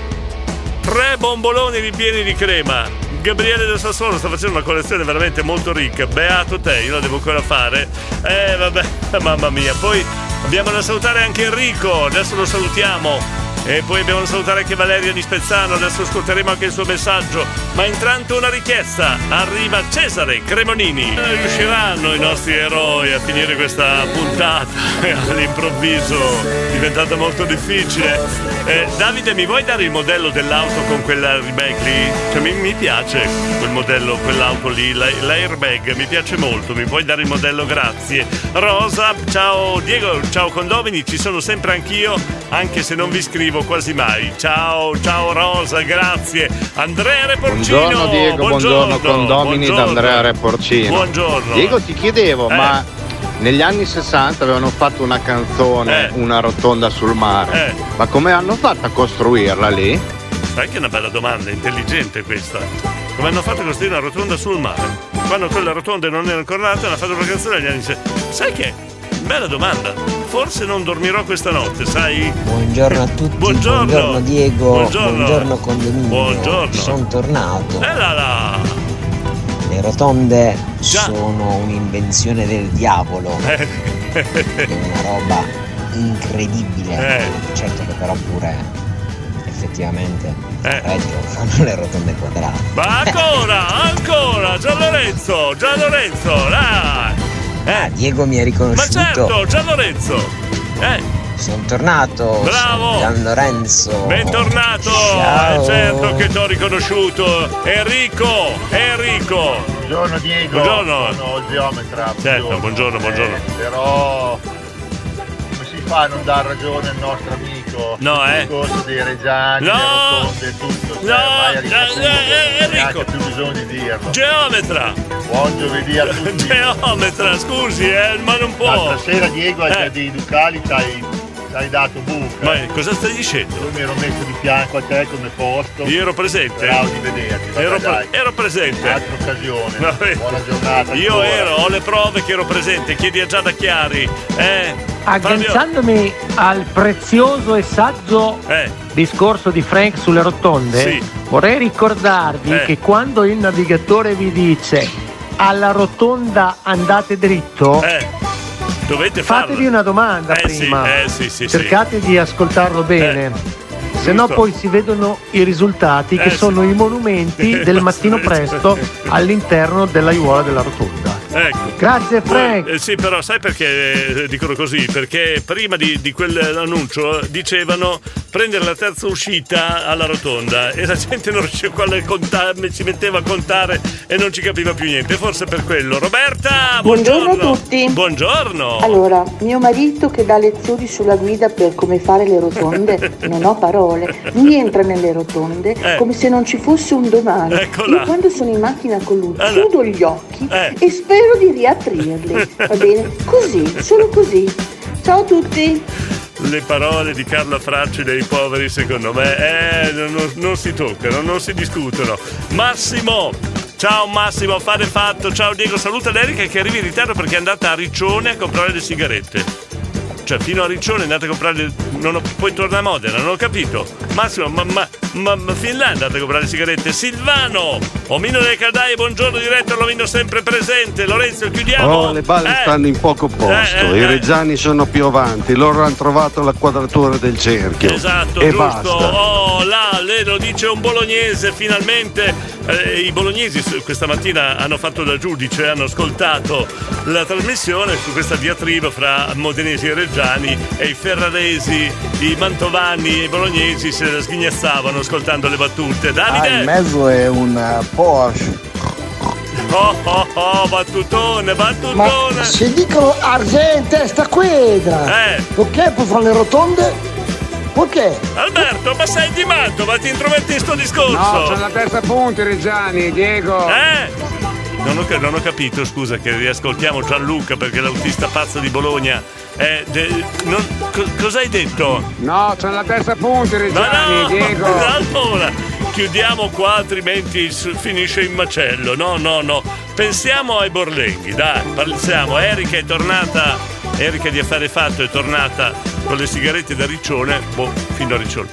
tre bomboloni ripieni di crema. Gabriele da Sassuolo sta facendo una collezione veramente molto ricca. Beato te, io la devo ancora fare. Eh vabbè, (laughs) mamma mia. Poi abbiamo da salutare anche Enrico, adesso lo salutiamo. E poi abbiamo da salutare anche Valeria di Spezzano, adesso ascolteremo anche il suo messaggio. Ma intanto una richiesta, arriva Cesare Cremonini. Eh, Riusciranno i nostri eroi a finire questa puntata (laughs) all'improvviso, diventata molto difficile. Eh, Davide, mi vuoi dare il modello dell'auto con quell'airbag lì? Cioè, mi, mi piace quel modello, quell'auto lì, la- l'airbag, mi piace molto. Mi puoi dare il modello? Grazie. Rosa, ciao Diego, ciao Condomini, ci sono sempre anch'io, anche se non vi scrivo quasi mai. Ciao, ciao Rosa, grazie. Andrea Reporcino. Buongiorno Diego, buongiorno, condomini da buongiorno. Andrea Reporcino. Buongiorno. Diego ti chiedevo, Eh. ma negli anni 60 avevano fatto una canzone, Eh. una rotonda sul mare. Eh. Ma come hanno fatto a costruirla lì? Sai che è una bella domanda, intelligente questa. Come hanno fatto a costruire una rotonda sul mare? Quando quelle rotonde non erano ancora nate, hanno fatto una canzone negli anni 60. Sai che? Bella domanda. Forse non dormirò questa notte, sai? Buongiorno a tutti, Buongiorno. buongiorno, Diego, Buongiorno. buongiorno, condominio. Buongiorno. Sono tornato. E là là. Le rotonde sono un'invenzione del diavolo. Eh. È una roba incredibile. Eh. Certo che però pure effettivamente Eh. peggio (laughs) fanno le rotonde quadrate. Ma ancora, ancora, Gian Lorenzo, Gian Lorenzo, dai. Ah, Diego mi ha Ma riconosciuto. certo, Gian Lorenzo. Eh, Sono tornato. Bravo. sono Gian Lorenzo. bentornato. Ciao. Eh, certo che ti ho riconosciuto. Enrico, Enrico. Buongiorno Diego, Buongiorno. sono il geometra. Certo, buongiorno, buongiorno. Eh, però come si fa a non dar ragione al nostro amico No, sul eh. discorso dei Reggiani, No. rotonde tutto? Cioè, No, ha risaputo, eh, eh, neanche Enrico. più bisogno di dirlo. Geometra. Buon giovedì a tutti. (laughs) Geometra, scusi, eh, ma non può. L'altra sera Diego ai Eh. giardini ducali ci hai, dato buca. Ma cosa stai dicendo? Io mi ero messo di fianco a te come posto. Io ero presente. Speravo di vederti. Ero, dai. ero presente. Altra occasione. Vabbè. Buona giornata. Io ancora. ero, ho le prove che ero presente, chiedi a Giada Chiari. Eh, Agganciandomi al prezioso e saggio Eh. discorso di Frank sulle rotonde, Sì. vorrei ricordarvi Eh. che quando il navigatore vi dice alla rotonda andate dritto, Eh, dovete farlo. fatevi una domanda Eh, sì, prima. eh, sì, sì, sì. Cercate di ascoltarlo bene. Se no poi si vedono i risultati Eh, che sì. sono i monumenti (laughs) del mattino presto all'interno dell'aiuola della rotonda. Ecco. Grazie Frank. Eh, sì, però sai perché eh, dicono così? Perché prima di, di quell'annuncio dicevano prendere la terza uscita alla rotonda e la gente non riusciva a contare, si metteva a contare e non ci capiva più niente. Forse per quello. Roberta, buongiorno. Buongiorno a tutti. Buongiorno. Allora, mio marito che dà lezioni sulla guida per come fare le rotonde, (laughs) non ho parole, mi entra nelle rotonde Eh. come se non ci fosse un domani. Eccola. Io quando sono in macchina con lui no. chiudo gli occhi Eh. e spero di riaprirli. Va bene? Così, solo così. Ciao a tutti. Le parole di Carla Fracci dei poveri, secondo me, eh, non, non- si toccano, non si discutono. Massimo! Ciao Massimo, fare fatto. Ciao Diego, saluta l'Erica che arriva in ritardo perché è andata a Riccione a comprare le sigarette. Cioè, fino a Riccione è andata a comprare. le- Non ho- poi torna a Modena, non ho capito. Massimo, ma, ma, ma, ma fin là è andata a comprare sigarette. Silvano! Omino delle caldaie, buongiorno diretto, l'omino sempre presente. Lorenzo, chiudiamo. Oh, le balle Eh. stanno in poco posto, Eh, eh, i eh. reggiani sono più avanti, loro hanno trovato la quadratura del cerchio. Esatto, e giusto. basta. Oh, là, le lo dice un bolognese finalmente. Eh, I bolognesi questa mattina hanno fatto da giudice, hanno ascoltato la trasmissione su questa diatriba fra modenesi e reggiani e i ferraresi, i mantovani e i bolognesi se la sghignazzavano ascoltando le battute. Ah, in Davide! mezzo è un eh, Porsche. Oh oh oh, battutone, battutone! Ma se dicono argente, sta quadra. Eh. Perché può fare le rotonde? Perché? Alberto, ma sei di matto, ma ti intrometti in sto discorso! No, sono la terza punta, Reggiani, Diego. Eh? Non ho, non ho capito, scusa, che riascoltiamo Gianluca perché l'autista pazzo di Bologna. è de- non- co- cosa hai detto? No, sono la terza punta, Ma Reggiani, no! Diego. (laughs) Allora, chiudiamo qua, altrimenti finisce in macello. No, no, no. Pensiamo ai Borlenghi, dai, parliamo. Erika è tornata, Erika di Affare Fatto è tornata con le sigarette da Riccione, boh, fino a Riccione.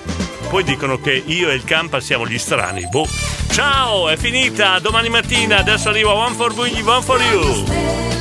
Poi dicono che io e il Campa siamo gli strani, boh. Ciao, è finita, domani mattina, adesso arriva One for Me, One for You.